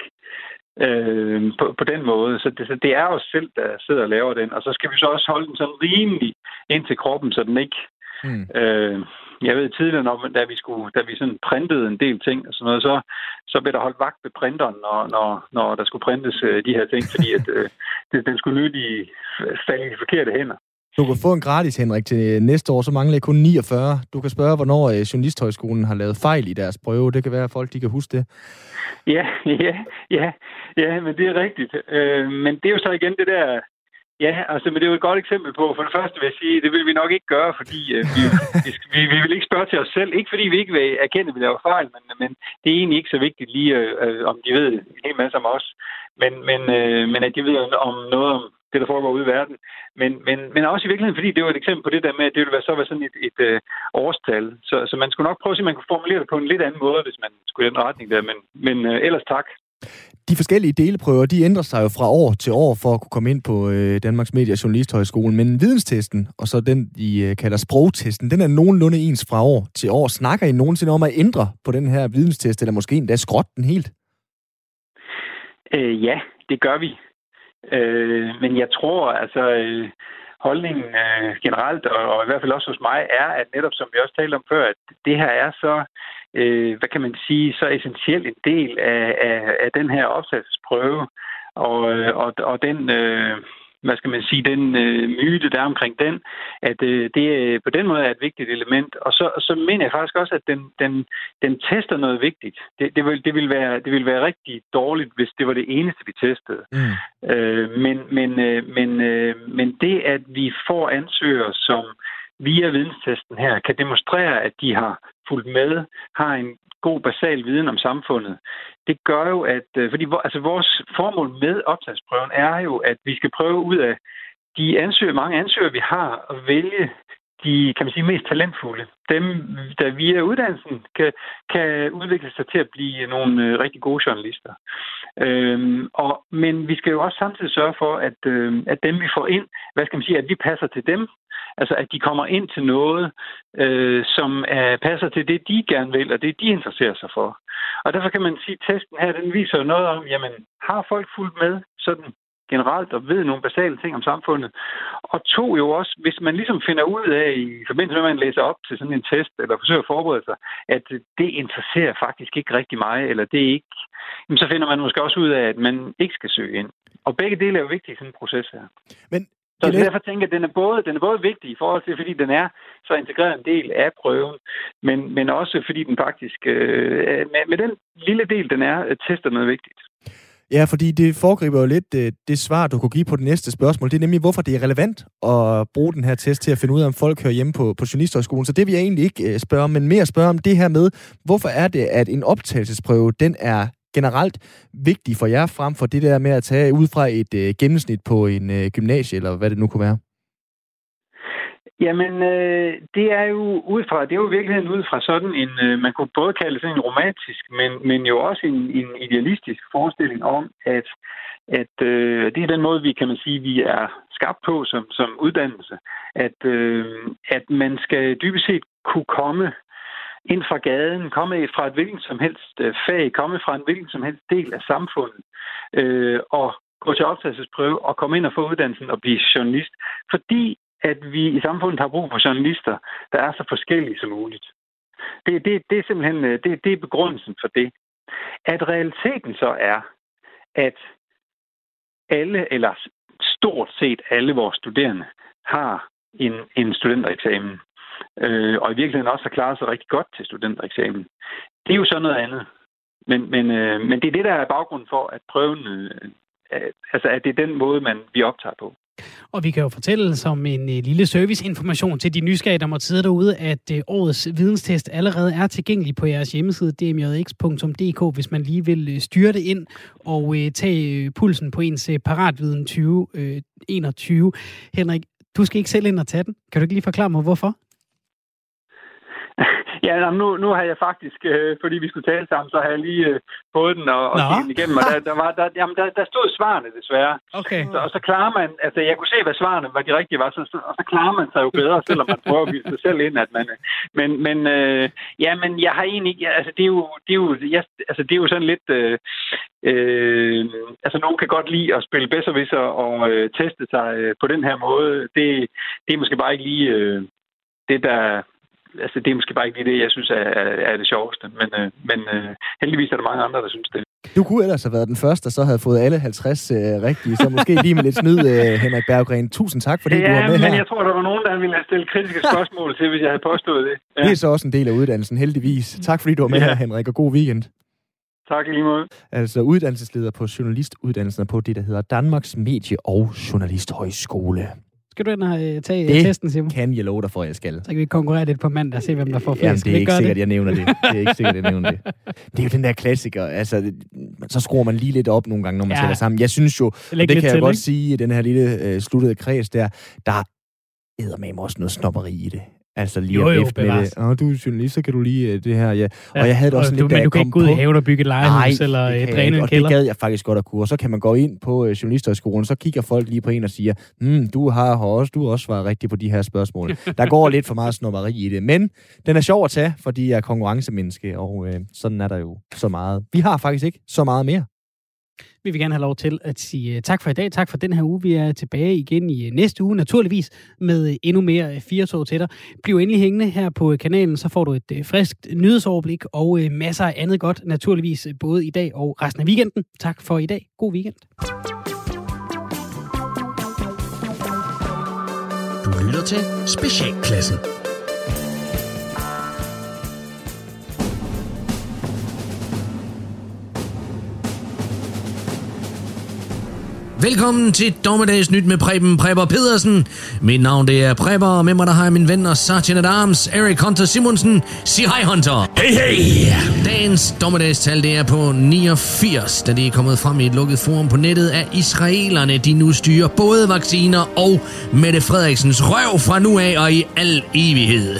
øh, på, på den måde. Så det, så det er os selv, der sidder og laver den. Og så skal vi så også holde den sådan rimelig ind til kroppen, så den ikke... Mm. Øh, jeg ved tidligere, når, da vi, skulle, da vi sådan printede en del ting og sådan noget, så, så blev der holdt vagt ved printeren, når, når, når der skulle printes øh, de her ting, fordi at, øh, det, den skulle nyde i, falde i de forkerte hænder. Du kan få en gratis, Henrik, til næste år, så mangler jeg kun 49. Du kan spørge, hvornår øh, Journalisthøjskolen har lavet fejl i deres prøve. Det kan være, at folk de kan huske det. Ja, *laughs* ja, ja, ja, men det er rigtigt. Øh, men det er jo så igen det der... Ja, altså, men det er jo et godt eksempel på, for det første vil jeg sige, det vil vi nok ikke gøre, fordi øh, vi, *laughs* vi, vi vil ikke spørge til os selv. Ikke fordi vi ikke vil erkende, at vi laver fejl, men, men det er egentlig ikke så vigtigt lige, øh, om de ved en hel masse om os. Men, men, øh, men at de ved om noget om det, der foregår ude i verden. Men, men, men også i virkeligheden, fordi det var et eksempel på det der med, at det ville være så være sådan et, et øh, årstal. Så, så man skulle nok prøve at se, at man kunne formulere det på en lidt anden måde, hvis man skulle i den retning der. Men, men øh, ellers tak. De forskellige deleprøver, de ændrer sig jo fra år til år for at kunne komme ind på øh, Danmarks Medie- og Journalisthøjskole. Men videnstesten, og så den, de øh, kalder sprogtesten, den er nogenlunde ens fra år til år. Snakker I nogensinde om at ændre på den her videnstest, eller måske endda skrotte den helt? Øh, ja, det gør vi. Øh, men jeg tror, altså, øh, holdningen øh, generelt, og, og i hvert fald også hos mig, er, at netop som vi også talte om før, at det her er så, øh, hvad kan man sige, så essentielt en del af, af, af den her opsatelsesprøve, og, øh, og, og den, øh, hvad skal man sige, den øh, myte, der er omkring den, at øh, det øh, på den måde er et vigtigt element. Og så, så mener jeg faktisk også, at den, den, den tester noget vigtigt. Det, det, vil, det, vil være, det vil være rigtig dårligt, hvis det var det eneste, vi testede. Mm. Øh, men, men, øh, men, øh, men det, at vi får ansøgere, som via videnstesten her kan demonstrere, at de har fulgt med, har en god basal viden om samfundet, det gør jo, at øh, fordi altså, vores formål med optagsprøven er jo, at vi skal prøve ud af de ansøger, mange ansøgere, vi har, at vælge de, kan man sige, mest talentfulde. Dem, der via uddannelsen kan, kan udvikle sig til at blive nogle øh, rigtig gode journalister. Øhm, og, men vi skal jo også samtidig sørge for, at, øh, at dem, vi får ind, hvad skal man sige, at vi passer til dem. Altså, at de kommer ind til noget, øh, som er, passer til det, de gerne vil, og det, de interesserer sig for. Og derfor kan man sige, at testen her, den viser noget om, jamen, har folk fulgt med sådan generelt og ved nogle basale ting om samfundet. Og to jo også, hvis man ligesom finder ud af, i forbindelse med, at man læser op til sådan en test, eller forsøger at forberede sig, at det interesserer faktisk ikke rigtig mig, eller det er ikke, så finder man måske også ud af, at man ikke skal søge ind. Og begge dele er jo vigtige i sådan en proces her. Men så det... derfor tænker jeg, at den er, både, den er både vigtig i forhold til, fordi den er så integreret en del af prøven, men, men også fordi den faktisk, øh, med, med den lille del, den er, tester noget vigtigt. Ja, fordi det foregriber jo lidt det, øh, det svar, du kunne give på det næste spørgsmål. Det er nemlig, hvorfor det er relevant at bruge den her test til at finde ud af, om folk hører hjemme på, på journalisthøjskolen. Så det vil jeg egentlig ikke øh, spørge om, men mere spørge om det her med, hvorfor er det, at en optagelsesprøve, den er generelt vigtig for jer, frem for det der med at tage ud fra et øh, gennemsnit på en øh, gymnasie, eller hvad det nu kunne være? Jamen, øh, det er jo ud fra, det er jo i virkeligheden ud fra sådan en, øh, man kunne både kalde det en romantisk, men, men jo også en, en idealistisk forestilling om, at, at øh, det er den måde, vi kan man sige, vi er skabt på som, som uddannelse, at, øh, at man skal dybest set kunne komme ind fra gaden, komme fra et hvilken som helst øh, fag, komme fra en hvilken som helst del af samfundet, øh, og gå til optagelsesprøve og komme ind og få uddannelsen og blive journalist. Fordi at vi i samfundet har brug for journalister, der er så forskellige som muligt. Det, det, det er simpelthen øh, det, det er begrundelsen for det. At realiteten så er, at alle, eller stort set alle vores studerende, har en, en studentereksamen. Øh, og i virkeligheden også har klaret sig rigtig godt til studentereksamen. Det er jo så noget andet. Men, men, øh, men det er det, der er baggrunden for, at prøven, øh, altså at det er den måde, man vi optager på. Og vi kan jo fortælle som en øh, lille serviceinformation til de nysgerrige, der måtte sidde derude, at øh, årets videnstest allerede er tilgængelig på jeres hjemmeside dmjx.dk, hvis man lige vil øh, styre det ind og øh, tage øh, pulsen på ens øh, paratviden 2021. Henrik, du skal ikke selv ind og tage den. Kan du ikke lige forklare mig, hvorfor? Ja, nu, nu har jeg faktisk, øh, fordi vi skulle tale sammen, så har jeg lige øh, fået den og, og den igennem, og der, der, var, der, jamen, der, der stod svarene desværre. Okay. Så, og så klarer man, altså jeg kunne se, hvad svarene var de rigtige var, så, så, og så klarer man sig jo bedre, selvom man prøver at vise sig selv ind, at man... øh, Men, men øh, ja, men jeg har egentlig altså det er jo, det er jo, jeg, altså, det er jo sådan lidt, øh, øh, altså nogen kan godt lide at spille bedservisser og øh, teste sig øh, på den her måde. Det, det er måske bare ikke lige øh, det, der altså, det er måske bare ikke lige det, jeg synes er, er, det sjoveste. Men, øh, men øh, heldigvis er der mange andre, der synes det. Du kunne ellers have været den første, der så havde fået alle 50 øh, rigtige, så måske lige med lidt snyd, øh, Henrik Berggren. Tusind tak, fordi ja, du var med men her. jeg tror, der var nogen, der ville have stillet kritiske spørgsmål til, hvis jeg havde påstået det. Ja. Det er så også en del af uddannelsen, heldigvis. Tak fordi du var med Ja. her, Henrik, og god weekend. Tak i lige måde. Altså uddannelsesleder på journalistuddannelsen på det, der hedder Danmarks Medie- og Journalisthøjskole. Skal du ind og øh, tage Det det. testen, Simon? kan jeg love dig for, at jeg skal. Så kan vi konkurrere lidt på mandag og se, hvem der får flest. Jamen, det er ikke sikkert, jeg nævner det. Det er ikke sikkert, jeg nævner det. *laughs* Det er jo den der klassiker. Altså, det- så skruer man lige lidt op nogle gange, når man Ja. tæller sammen. Jeg synes jo, det lidt kan jeg til, godt ikke? sige, i den her lille øh, sluttede kreds der, der er med også noget snopperi i det. Altså lige Jo, at jo, med det. Åh, du er journalist, så kan du lige øh, det her. Ja. Og jeg havde det også og sådan du, lidt, da Men du kan ikke gå ud i haven og bygge et legehus, eller kan jeg dræne en og kælder. det gad jeg faktisk godt at kunne. Og så kan man gå ind på øh, Journalisthøjskolen, så kigger folk lige på en og siger, hmm, du har også, du har også svaret rigtigt på de her spørgsmål. *laughs* Der går lidt for meget snopperi i det, men den er sjov at tage, fordi jeg er konkurrencemenneske, og øh, sådan er der jo så meget. Vi har faktisk ikke så meget mere. Vi vil gerne have lov til at sige øh, tak for i dag, tak for den her uge. Vi er tilbage igen i øh, næste uge, naturligvis med øh, endnu mere øh, fire tog til dig. Bliv endelig hængende her på kanalen, så får du et friskt nyhedsoverblik og masser af andet godt, naturligvis både i dag og resten af weekenden. Tak for i dag. God weekend. Du lytter til Specialklassen. Velkommen til Dommedags Nyt med Preben Prepper Pedersen. Mit navn det er Prepper, og med mig der har jeg min ven og Sergeant at Arms, Eric Hunter Simonsen. Sig hej Hunter. Hey hey. Dagens dommedagstal det er på 89, da det er kommet frem i et lukket forum på nettet, at israelerne de nu styrer både vacciner og Mette Frederiksens røv fra nu af og i al evighed.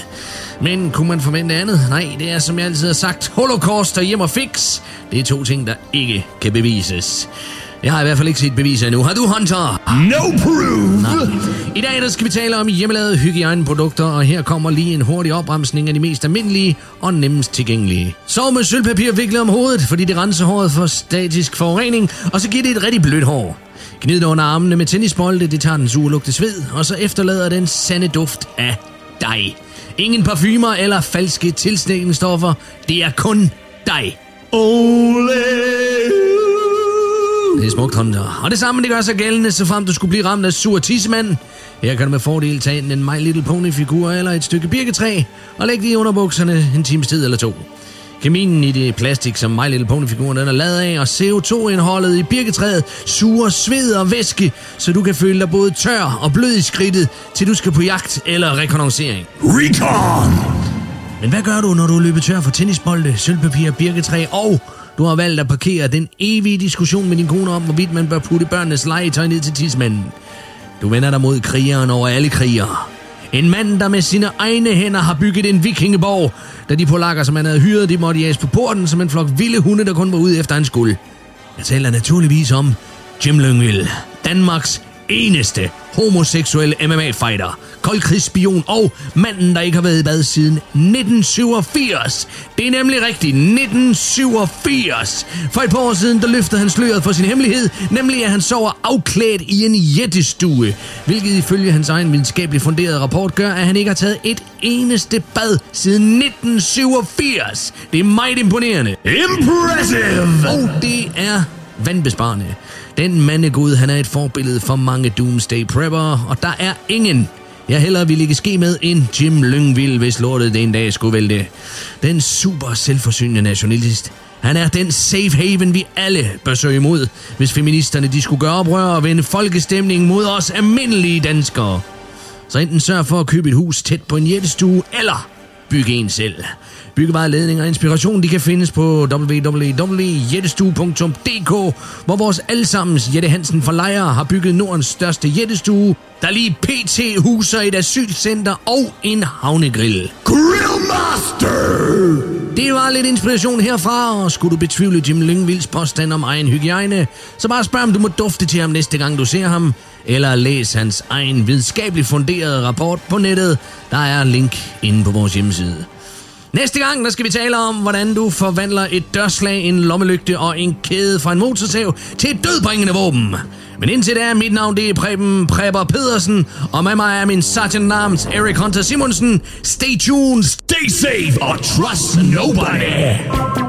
Men kunne man forvente andet? Nej, det er som jeg altid har sagt, holocaust og hjem og fix. Det er to ting, der ikke kan bevises. Jeg har i hvert fald ikke set beviser endnu. Har du, Hunter? No proof! Nej. I dag der skal vi tale om hjemmelavede hygiejneprodukter, og her kommer lige en hurtig opremsning af de mest almindelige og nemmest tilgængelige. Sov med sølvpapir viklet om hovedet, fordi det renser håret for statisk forurening, og så giver det et rigtig blødt hår. Gnid det under armene med tennisbolde, det tager den sure lugte sved, og så efterlader den sande duft af dig. Ingen parfumer eller falske tilstikningsstoffer. Det er kun dig. Ole! Det er smukt, Hunter. Og det samme det gør sig gældende, så frem du skulle blive ramt af sur tissemand. Her kan du med fordel tage en My Little Pony-figur eller et stykke birketræ og lægge det i underbukserne en times tid eller to. Kemien i det plastik, som My Little Pony-figuren er lavet af, og CO2-indholdet i birketræet suger sved og væske, så du kan føle dig både tør og blød i skridtet, til du skal på jagt eller rekognoscering. Recon! Men hvad gør du, når du er løbet tør for tennisbolde, sølvpapir, birketræ og du har valgt at parkere den evige diskussion med din kone om, hvorvidt man bør putte børnenes legetøj ned til tidsmanden? Du vender dig mod krigeren over alle krigere. En mand, der med sine egne hænder har bygget en vikingeborg, da de polakker, som han havde hyret, de måtte jages på porten som en flok vilde hunde, der kun var ude efter hans guld. Jeg taler naturligvis om Jim Lyngvild, Danmarks eneste homoseksuelle MMA-fighter, koldkrigsspion og manden, der ikke har været i bad siden 1987. Det er nemlig rigtigt, 1987. For et par år siden, der løftede han sløret for sin hemmelighed, nemlig at han sover afklædt i en jættestue, hvilket ifølge hans egen videnskabeligt funderede rapport gør, at han ikke har taget et eneste bad siden 1987. Det er meget imponerende. Impressive! Og det er vandbesparende. Den mandegud, han er et forbillede for mange Doomsday Prepper, og der er ingen, jeg hellere ville ikke ske med en Jim Lyngvild, hvis lortet den dag skulle vælte. Den super selvforsynende nationalist Han er den safe haven, vi alle bør søge imod, hvis feministerne de skulle gøre oprør og vende folkestemningen mod os almindelige danskere. Så enten sørg for at købe et hus tæt på en jættestue, eller bygge en selv. Byggevareledning og inspiration, de kan findes på www.jettestue.dk, hvor vores allesammens Jette Hansen for Lejre har bygget Nordens største jættestue, der lige pt. huser et asylcenter og en havnegrill. Grillmaster! Det var lidt inspiration herfra, og skulle du betvivle Jim Lyngvilds påstand om egen hygiejne, så bare spørg, om du må dufte til ham næste gang du ser ham, eller læs hans egen videnskabeligt funderede rapport på nettet. Der er link inde på vores hjemmeside. Næste gang, der skal vi tale om, hvordan du forvandler et dørslag, en lommelygte og en kæde fra en motorsav til et dødbringende våben. Men indtil da, mit navn det er Preben Prepper Pedersen, og med mig er min sergeant arms Erik Hunter Simonsen. Stay tuned, stay safe og trust nobody.